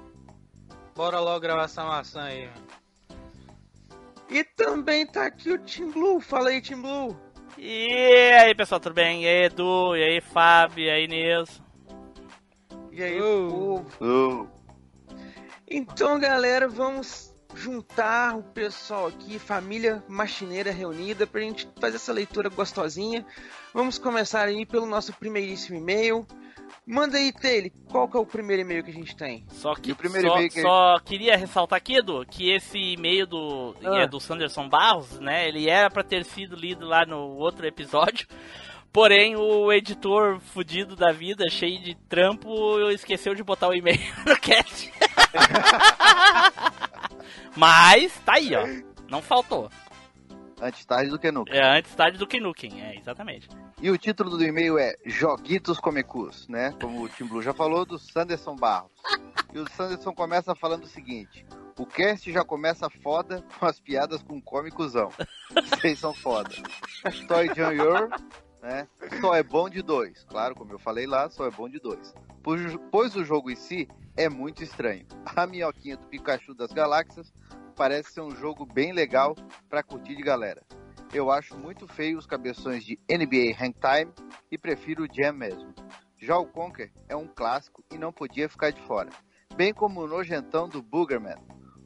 Bora logo gravar essa maçã aí. E também tá aqui o Tim Blue. Fala aí, Tim Blue. E aí pessoal, tudo bem? E aí Edu, e aí Fábio, e aí Nilson. E aí, Uh. povo? Então, galera, vamos juntar o pessoal aqui, família machineira reunida, pra gente fazer essa leitura gostosinha. Vamos começar aí pelo nosso primeiríssimo e-mail. Manda aí, Taylor, qual que é o primeiro e-mail que a gente tem? Só que E o primeiro só, e-mail que- só queria ressaltar aqui, Edu, que esse e-mail do, Ah. é do Sanderson Barros, né? Ele era pra ter sido lido lá no outro episódio. Porém, o editor fudido da vida, cheio de trampo, esqueceu de botar o e-mail no cast. Mas tá aí, ó. Não faltou. Antes tarde do que nunca. É antes tarde do que Nukem, é, exatamente. E o título do e-mail é Joguitos Comecus, né? Como o Tim Blue já falou, do Sanderson Barros. E o Sanderson começa falando o seguinte: o cast já começa foda com as piadas com cômicozão. Vocês são foda. Toy John Yor, né? Só é bom de dois. Claro, como eu falei lá, só é bom de dois. Pois, pois o jogo em si é muito estranho. A minhoquinha do Pikachu das Galáxias parece ser um jogo bem legal pra curtir de galera. Eu acho muito feio os cabeções de NBA Hang Time e prefiro o Jam mesmo. Já o Conker é um clássico e não podia ficar de fora. Bem como o nojentão do Boogerman.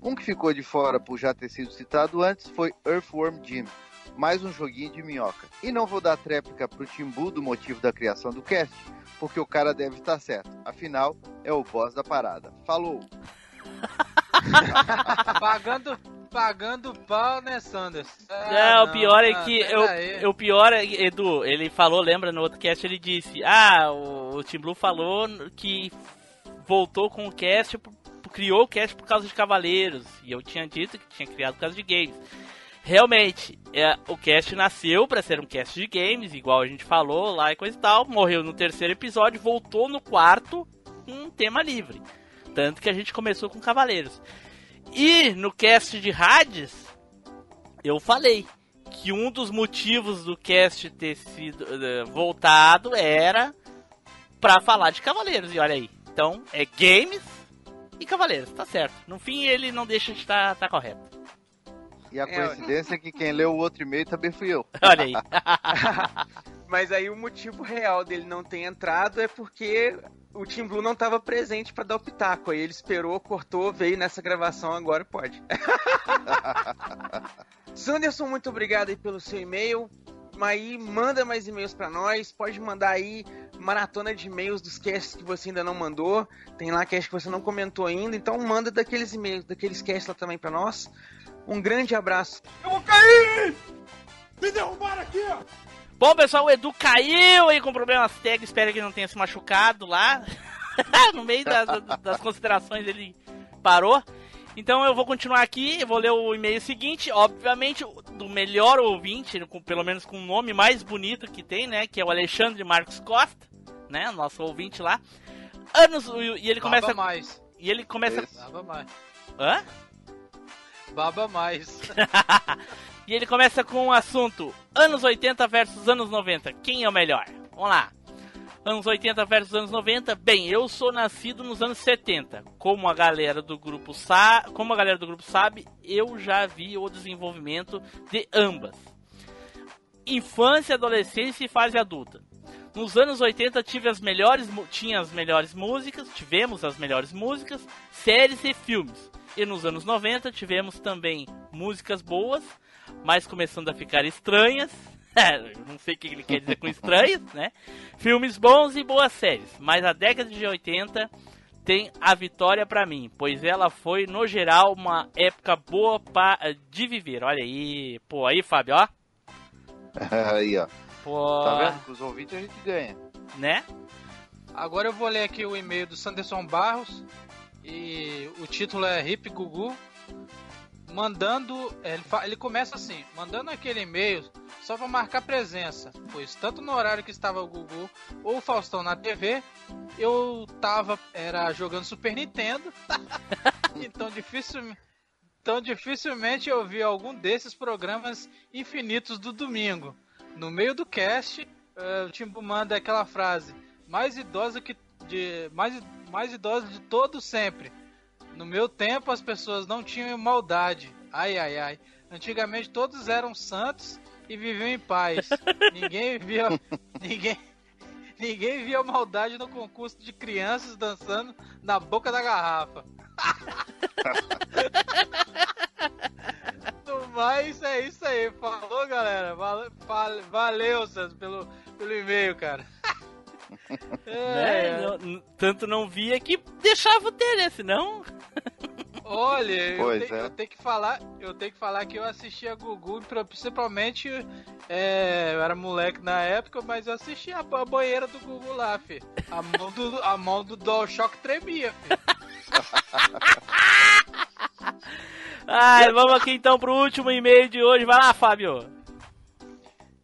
Um que ficou de fora por já ter sido citado antes foi Earthworm Jim, mais um joguinho de minhoca. E não vou dar tréplica pro Timbu do motivo da criação do cast, porque o cara deve estar certo. Afinal, é o boss da parada. Falou! Pagando, pagando pau, né, Sanders? É, o pior é ah, que. Eu, o pior é, Edu, ele falou, lembra no outro cast, ele disse: Ah, o, o Tim Blue falou que voltou com o cast, criou o cast por causa de Cavaleiros. E eu tinha dito que tinha criado por causa de games. Realmente, é, o cast nasceu pra ser um cast de games, igual a gente falou lá e coisa e tal. Morreu no terceiro episódio, voltou no quarto com um tema livre. Tanto que a gente começou com Cavaleiros. E no cast de Hades, eu falei que um dos motivos do cast ter sido eh, voltado era pra falar de Cavaleiros. E olha aí. Então, é games e Cavaleiros, tá certo. No fim, ele não deixa de estar tá correto. E a coincidência é que quem leu o outro e-mail também fui eu. Olha aí. Mas aí o motivo real dele não ter entrado é porque o Tim Blue não estava presente pra dar o pitaco. Aí ele esperou, cortou, veio nessa gravação, agora pode. Sanderson, muito obrigado aí pelo seu e-mail. Aí manda mais e-mails pra nós. Pode mandar aí maratona de e-mails dos casts que você ainda não mandou. Tem lá cast que você não comentou ainda. Então manda daqueles e-mails, daqueles casts lá também pra nós. Um grande abraço. Eu vou cair! Me derrubaram aqui, ó! Bom, pessoal, o Edu caiu aí com problemas técnicos. Espero que ele não tenha se machucado lá. no meio das, das considerações ele parou. Então eu vou continuar aqui, eu vou ler o e-mail seguinte, obviamente do melhor ouvinte, com, pelo menos com o nome mais bonito que tem, né, que é o Alexandre Marcos Costa, né, nosso ouvinte lá. Anos e ele começa Baba mais. e ele começa Baba mais. Hã? Baba mais. E ele começa com o assunto anos 80 versus anos 90. Quem é o melhor? Vamos lá. Anos 80 versus anos 90. Bem, eu sou nascido nos anos 70. Como a galera do grupo sa como a galera do grupo sabe, eu já vi o desenvolvimento de ambas. Infância, adolescência e fase adulta. Nos anos 80 tive as melhores, tinha as melhores músicas, tivemos as melhores músicas, séries e filmes. E nos anos 90 tivemos também músicas boas, mas começando a ficar estranhas. Eu não sei o que ele quer dizer com estranhas, né? Filmes bons e boas séries. Mas a década de 80 tem a vitória pra mim, pois ela foi, no geral, uma época boa pa- de viver. Olha aí, pô, aí, Fábio, ó. Aí, ó. Pô, Tá vendo? Com os ouvintes a gente ganha. né? Agora eu vou ler aqui o e-mail do Sanderson Barros. E o título é Hip Gugu. Mandando. Ele, fa- ele começa assim: mandando aquele e-mail só pra marcar presença. Pois tanto no horário que estava o Gugu ou o Faustão na TV, eu tava. Era jogando Super Nintendo. então dificilmente. Então dificilmente eu vi algum desses programas infinitos do domingo. No meio do cast, eh, o Timbu manda aquela frase: mais idosa que de mais mais idosa de todo sempre. No meu tempo as pessoas não tinham maldade. Ai ai ai. Antigamente todos eram santos e viviam em paz. ninguém via ninguém ninguém via maldade no concurso de crianças dançando na boca da garrafa. No mais, é isso aí. Falou, galera. Valeu, pelo, pelo e-mail, cara. Né? É. Não- n- tanto não via que deixava ter, né? Senão. Olha, eu, te- é. eu tenho que falar, eu tenho que falar que eu assistia Gugu, principalmente é, eu era moleque na época, mas eu assistia a, a banheira do Gugu lá, fi. A mão do a mão do DualShock tremia, fi. Ai, vamos aqui então pro último e-mail de hoje. Vai lá, Fábio.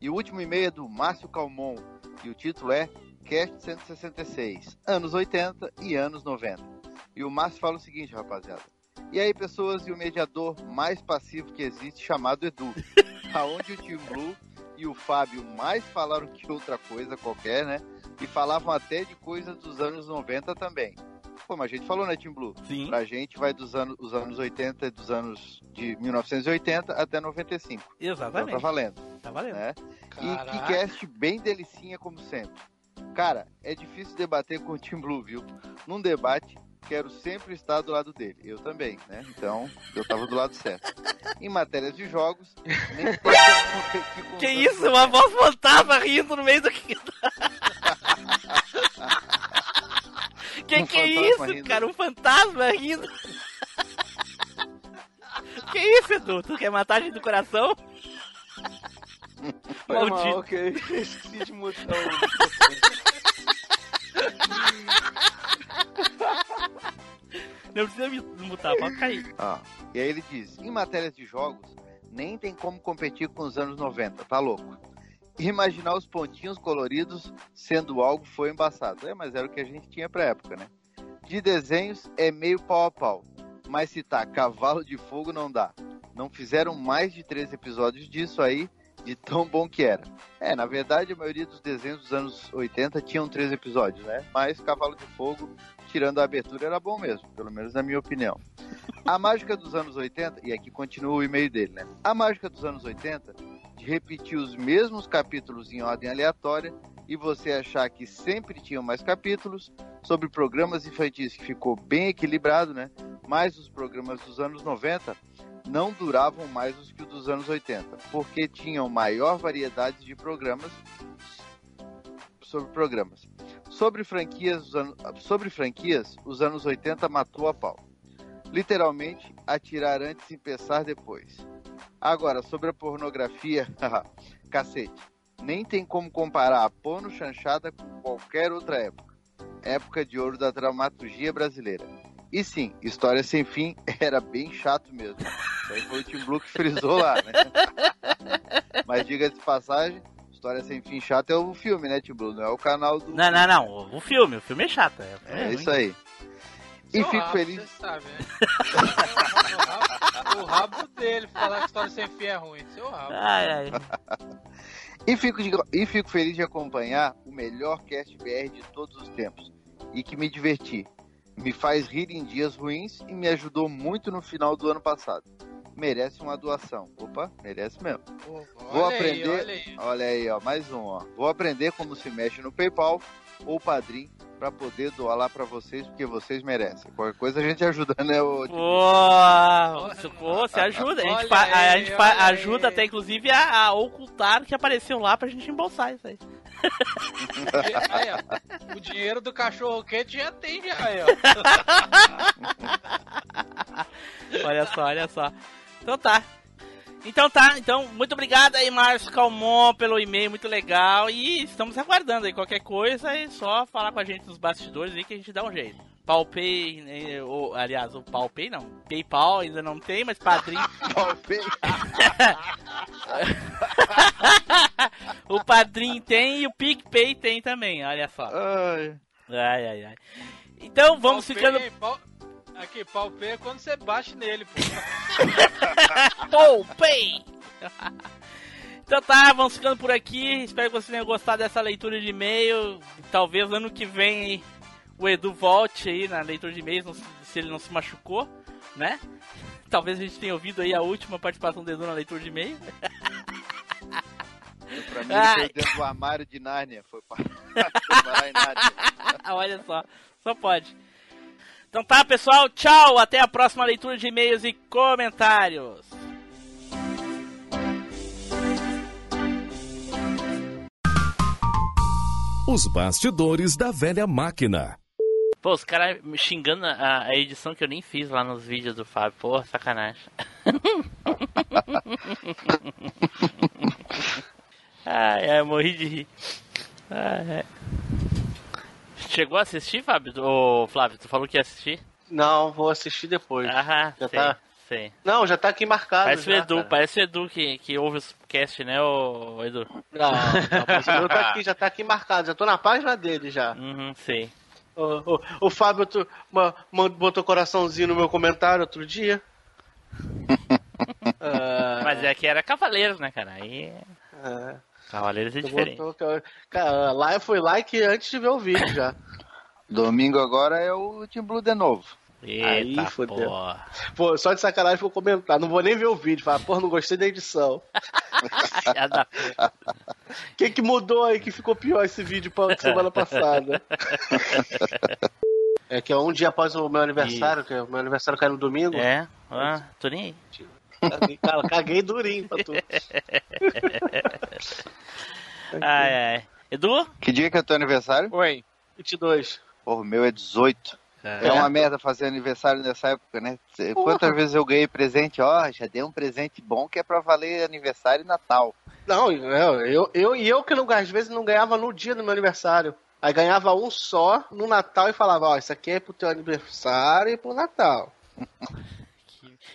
E o último e-mail é do Márcio Calmon. E o título é Cast 166, anos 80 e anos 90. E o Márcio fala o seguinte, rapaziada. E aí, pessoas, e o mediador mais passivo que existe, chamado Edu. Aonde o Team Blue e o Fábio mais falaram que outra coisa qualquer, né? E falavam até de coisas dos anos 90 também. Como a gente falou, né, Team Blue? Sim. Pra gente vai dos anos, os anos 80 e dos anos de 1980 até 95. Exatamente. Então tá valendo. Tá valendo. Né? E que cast bem delicinha, como sempre. Cara, é difícil debater com o Team Blue, viu? Num debate, quero sempre estar do lado dele. Eu também, né? Então, eu tava do lado certo. Em matérias de jogos, nem Que tanto isso? Uma voz fantasma rindo no meio do que. que Um que é isso, rindo. cara? Um fantasma rindo. que isso, Edu? Tu quer matar a gente do coração? Foi mal, ok. Esqueci de mutar Não precisa me mutar, pode cair. Ó, e aí ele diz: em matérias de jogos, nem tem como competir com os anos 90, tá louco? Imaginar os pontinhos coloridos sendo algo foi embaçado. É, mas era o que a gente tinha pra época, né? De desenhos é meio pau a pau. Mas se tá cavalo de fogo não dá. Não fizeram mais de três episódios disso aí, de tão bom que era. É, na verdade, a maioria dos desenhos dos anos 80 tinham três episódios, né? Mas Cavalo de Fogo, tirando a abertura, era bom mesmo, pelo menos na minha opinião. A mágica dos anos 80, e aqui continua o e-mail dele, né? A mágica dos anos 80 de repetir os mesmos capítulos em ordem aleatória e você achar que sempre tinham mais capítulos, sobre programas infantis que ficou bem equilibrado, né? Mas os programas dos anos 90 não duravam mais os que os dos anos 80, porque tinham maior variedade de programas sobre programas. Sobre franquias, os sobre franquias, os anos 80 matou a pau. Literalmente, atirar antes e pensar depois. Agora, sobre a pornografia, cacete, nem tem como comparar a porno chanchada com qualquer outra época. Época de ouro da dramaturgia brasileira. E sim, História Sem Fim era bem chato mesmo. Isso aí foi o Tim Blue que frisou lá, né? Mas diga-se de passagem, História Sem Fim chato é o filme, né, Tim Blue? Não é o canal do... Não, não, não. O- filme, o filme é chato. É, É, ruim. isso aí. E fico rabo, feliz... Você sabe, né? o, rabo, o rabo dele falar que história sem fim é ruim. Seu rabo. Ai, ai. E fico, de- e fico feliz de acompanhar o melhor cast BR de todos os tempos. E que me diverti. Me faz rir em dias ruins e me ajudou muito no final do ano passado. Merece uma doação. Opa, merece mesmo. Vou Olha aí, aprender. olha aí. olha aí, ó, mais um, ó. Vou aprender como se mexe no PayPal ou Padrim para poder doar lá para vocês, porque vocês merecem. Qualquer coisa a gente ajuda, né, ô Pô, você, pô, você ajuda. A gente, Olha fa- a aí, gente ajuda até, inclusive, a, a ocultar o que apareceu lá pra gente embolsar isso aí. Aí, ó, o dinheiro do cachorro quente já tem, já. Aí, ó. Olha só, olha só. Então tá. Então tá, então muito obrigado aí, Márcio Calmon, pelo e-mail, muito legal. E estamos aguardando aí qualquer coisa, é só falar com a gente nos bastidores aí que a gente dá um jeito. Palpay, né, ou, aliás, o Palpay não, PayPal ainda não tem, mas Padrim. O Padrim tem e o PicPay tem também, olha só. Ai, ai, ai. ai. Então vamos ficando. pau- Aqui, palpei é quando você bate nele, pô. Palpay! Então tá, vamos ficando por aqui. Espero que você tenha gostado dessa leitura de e-mail. Talvez ano que vem o Edu volte aí na leitura de e-mails, não se- se ele não se machucou, né? Talvez a gente tenha ouvido aí a última participação do Edu na leitura de e-mail. pra mim Ai. ele foi dentro do armário de Nárnia. Foi parar, foi parar em Nárnia. Olha só, só pode. Então tá, pessoal, tchau, até a próxima leitura de e-mails e comentários. Os bastidores da velha máquina. Pô, os caras me xingando a, a edição que eu nem fiz lá nos vídeos do Fábio. Pô, sacanagem. ai, ai, morri de rir. Ai, ai. Chegou a assistir, Fábio? Ô, Flávio, tu falou que ia assistir? Não, vou assistir depois. Aham, já sei, tá. sei. Não, já tá aqui marcado. Parece o já, Edu, cara. parece o Edu que, que ouve os cast, né, ô, Edu? Não, não, o meu tá aqui, já tá aqui marcado, já tô na página dele já. Uhum, sei. O, o, o Fábio tu, ma- ma- botou coraçãozinho no meu comentário outro dia. Ah, Mas é que era Cavaleiros, né, cara? Aí. é. Cavaleiros é Tu diferente. botou- cara, lá foi like antes de ver o vídeo já. Domingo agora é o Team Blue de novo. Aí, Eita, fodeu. porra. Pô, só de sacanagem vou comentar. Não vou nem ver o vídeo. Falar, porra, não gostei da edição. O que, que mudou aí que ficou pior esse vídeo pra semana passada? É que é um dia após o meu aniversário, que é o meu aniversário cai no domingo. É, ah, tô nem aí. Caguei, cara, caguei durinho pra tu. Ai, ai. Edu? Que dia que é teu aniversário? Oi. 22. Porra, o meu é 18. É uma merda fazer aniversário nessa época, né? Cê- Quantas vezes eu ganhei presente? Ó, já dei um presente bom que é pra valer aniversário e Natal. Não, eu, eu, eu e eu que não, às vezes não ganhava no dia do meu aniversário. Aí ganhava um só no Natal e falava, ó, isso aqui é pro teu aniversário e pro Natal.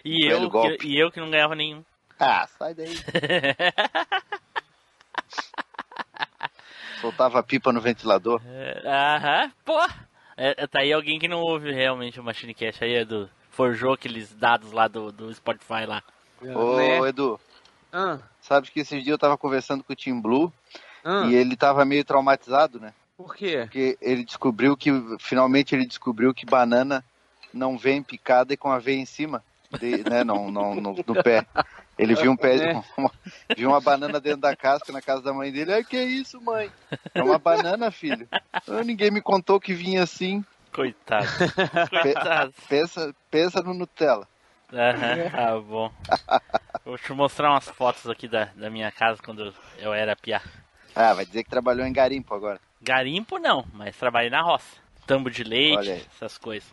E eu, que, e eu que não ganhava nenhum. Ah, sai daí. Soltava pipa no ventilador. É, Aham, pô. É, é, tá aí alguém que não ouve realmente o Machine Cash aí, Edu. Forjou aqueles dados lá do, do Spotify lá. Ô, Né? Edu, Ah, sabe que esses dias eu tava conversando com o Tim Blue ah, e ele tava meio traumatizado, né? por quê? Porque ele descobriu que, finalmente ele descobriu que banana não vem picada e com a veia em cima, de- né? Não, não, no, no pé. Ele viu um pé, É. uma, viu uma banana dentro da casca na casa da mãe dele. Ai, que isso, mãe? É uma banana, filho. Ah, ninguém me contou que vinha assim. Coitado. Pe- Coitado. pensa, pensa no Nutella. Aham, tá bom. Vou te mostrar umas fotos aqui da, da minha casa quando eu era piá. Ah, vai dizer que trabalhou em garimpo agora. Garimpo não, mas trabalhei na roça. Tambo de leite, essas coisas.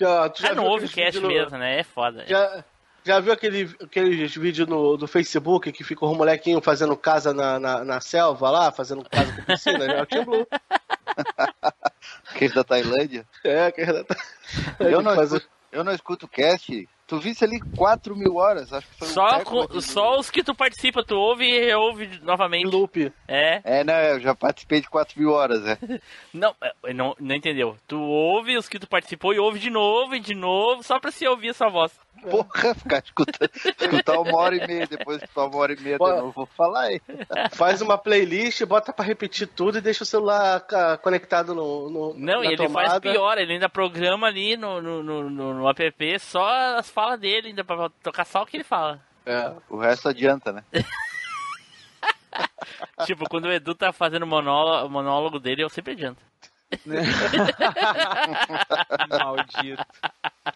Já, tu já Ah, não viu ouve aqueles cast mesmo, né? É foda. Já, já viu aquele, aqueles vídeos no, do Facebook que fica o molequinho fazendo casa na, na, na selva lá, fazendo casa com piscina? É o Tim Blue. Aquele da Tailândia. É, que era... Eu não, Fazer- escuto, eu não escuto cast. Tu visse ali 4 mil horas, acho que foi o Só, Teco com- só os que tu participa, tu ouve e reouve novamente. Loop. É. É, não, eu já participei de 4 mil horas, é. Não, é, não, não entendeu. Tu ouve os que tu participou e ouve de novo e de novo, só pra se ouvir a sua voz. Porra, ficar escutando, escutar uma hora e meia, depois escutar uma hora e meia de Pô. novo, vou falar aí. Faz uma playlist, bota pra repetir tudo e deixa o celular conectado no, no Não, na e ele tomada. faz pior, ele ainda programa ali no, no, no, no, no app só as falas dele, ainda pra tocar só o que ele fala. É. O resto adianta, né? tipo, quando o Edu tá fazendo o monólogo, o monólogo dele, eu sempre adianto. Maldito.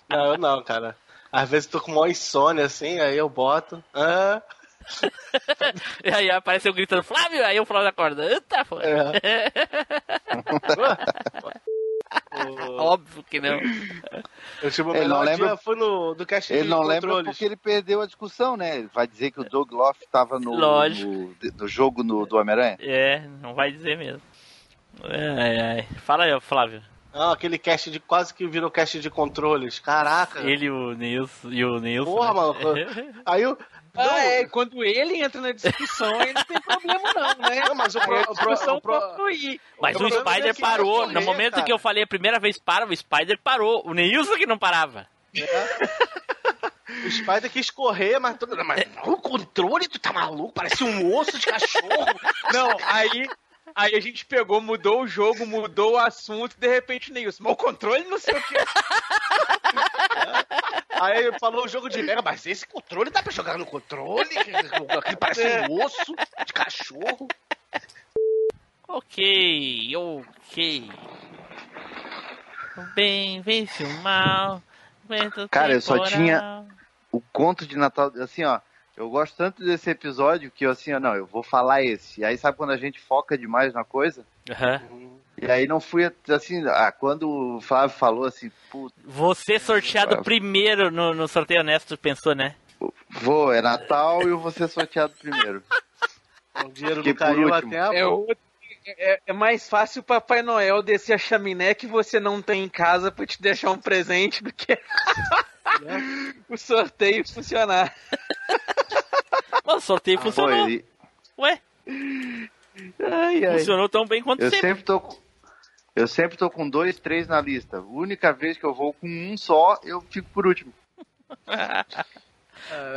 Não, eu não, cara. Às vezes tô com maior insônia assim, aí eu boto. Ah, E aí aparece eu gritando, Flávio, aí o Flávio acorda. Eita, pô. É. Óbvio que não. eu tipo, o Ele não lembra- foi no do cast Ele de não lembra controles. porque ele perdeu a discussão, né? Ele vai dizer que o Doug Loft tava no, no, no jogo no, do Homem-Aranha. É, não vai dizer mesmo. Ai, ai. Fala aí, Flávio. Ah, aquele cast de quase que virou cast de controles. Caraca. Ele e o Nilson. E o Nilson Porra, né? mano. Aí eu. Ah, é, quando ele entra na discussão, aí não tem problema não, né? Não, mas o pro- a o pro- discussão o pro- fluir. Mas o, é Spider que parou. vai no correr, momento cara. que eu falei a primeira vez para, o Spider parou. O Neilson que não parava. O Spider quis correr, mas todo. Mas não, o controle, tu tá maluco? Parece um osso de cachorro. Não, aí, aí a gente pegou, mudou o jogo, mudou o assunto, e de repente, Nilson, mas o controle não sei o que. Aí falou o jogo de Mega, mas esse controle dá pra jogar no controle? Que parece um osso de cachorro. Ok, ok. O bem vence o mal. vento Cara, eu só tinha o conto de Natal, assim, ó. Eu gosto tanto desse episódio que eu, assim, ó, não, eu vou falar esse. E aí, sabe quando a gente foca demais na coisa? Aham. E aí não fui, assim, ah, quando o Flávio falou assim, puta, Você sorteado primeiro no, no sorteio honesto, pensou, né? vou, é Natal e eu vou ser sorteado primeiro. O dinheiro Fiquei não caiu último. até a É, outro- é- é mais fácil o Papai Noel descer a chaminé que você não tem em casa pra te deixar um presente do que o sorteio funcionar. Mas o sorteio funcionou. Foi, Ué, Ai, ai. funcionou tão bem quanto eu sempre. sempre tô com- eu sempre tô com dois, três na lista. A única vez que eu vou com um só, eu fico por último.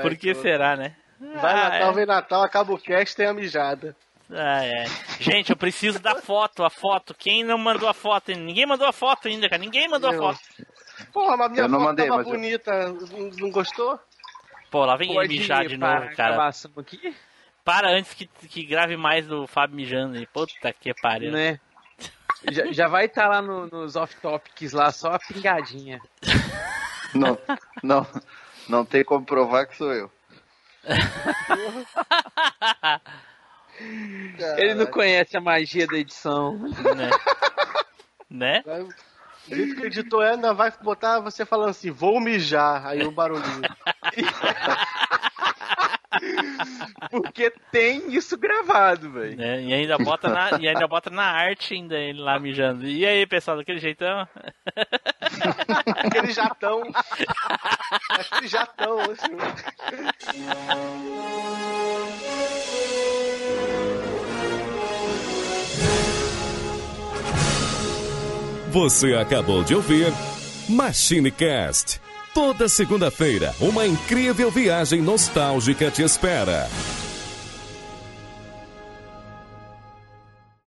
Por que será, né? Vai Ah, Natal, é. vem Natal, acaba o cast, tem a mijada. Ah, é. Gente, eu preciso da foto, a foto. Quem não mandou a foto? ainda? Ninguém mandou a foto ainda, cara. Ninguém mandou a Eu. foto. Porra, mas minha Eu não foto mandei, tava mas eu- bonita, não, não gostou? Pô, lá vem ele Pode mijar ir de novo, cara. aqui, Para antes que, que grave mais do Fábio mijando aí. Puta que pariu. né? Já, já vai estar lá no- nos off-topics lá, só a pingadinha. Não, não, não tem como provar que sou eu. Ele não conhece a magia da edição. né? né? O jeito que o editor ainda vai botar você falando assim, vou mijar. Aí o barulhinho. Porque tem isso gravado, velho. né? E ainda bota na, e ainda bota na arte ainda ele lá mijando. E aí, pessoal, daquele jeitão? Aquele jatão. Aquele jatão, assim. Você acabou de ouvir MachineCast. Toda segunda-feira, uma incrível viagem nostálgica te espera.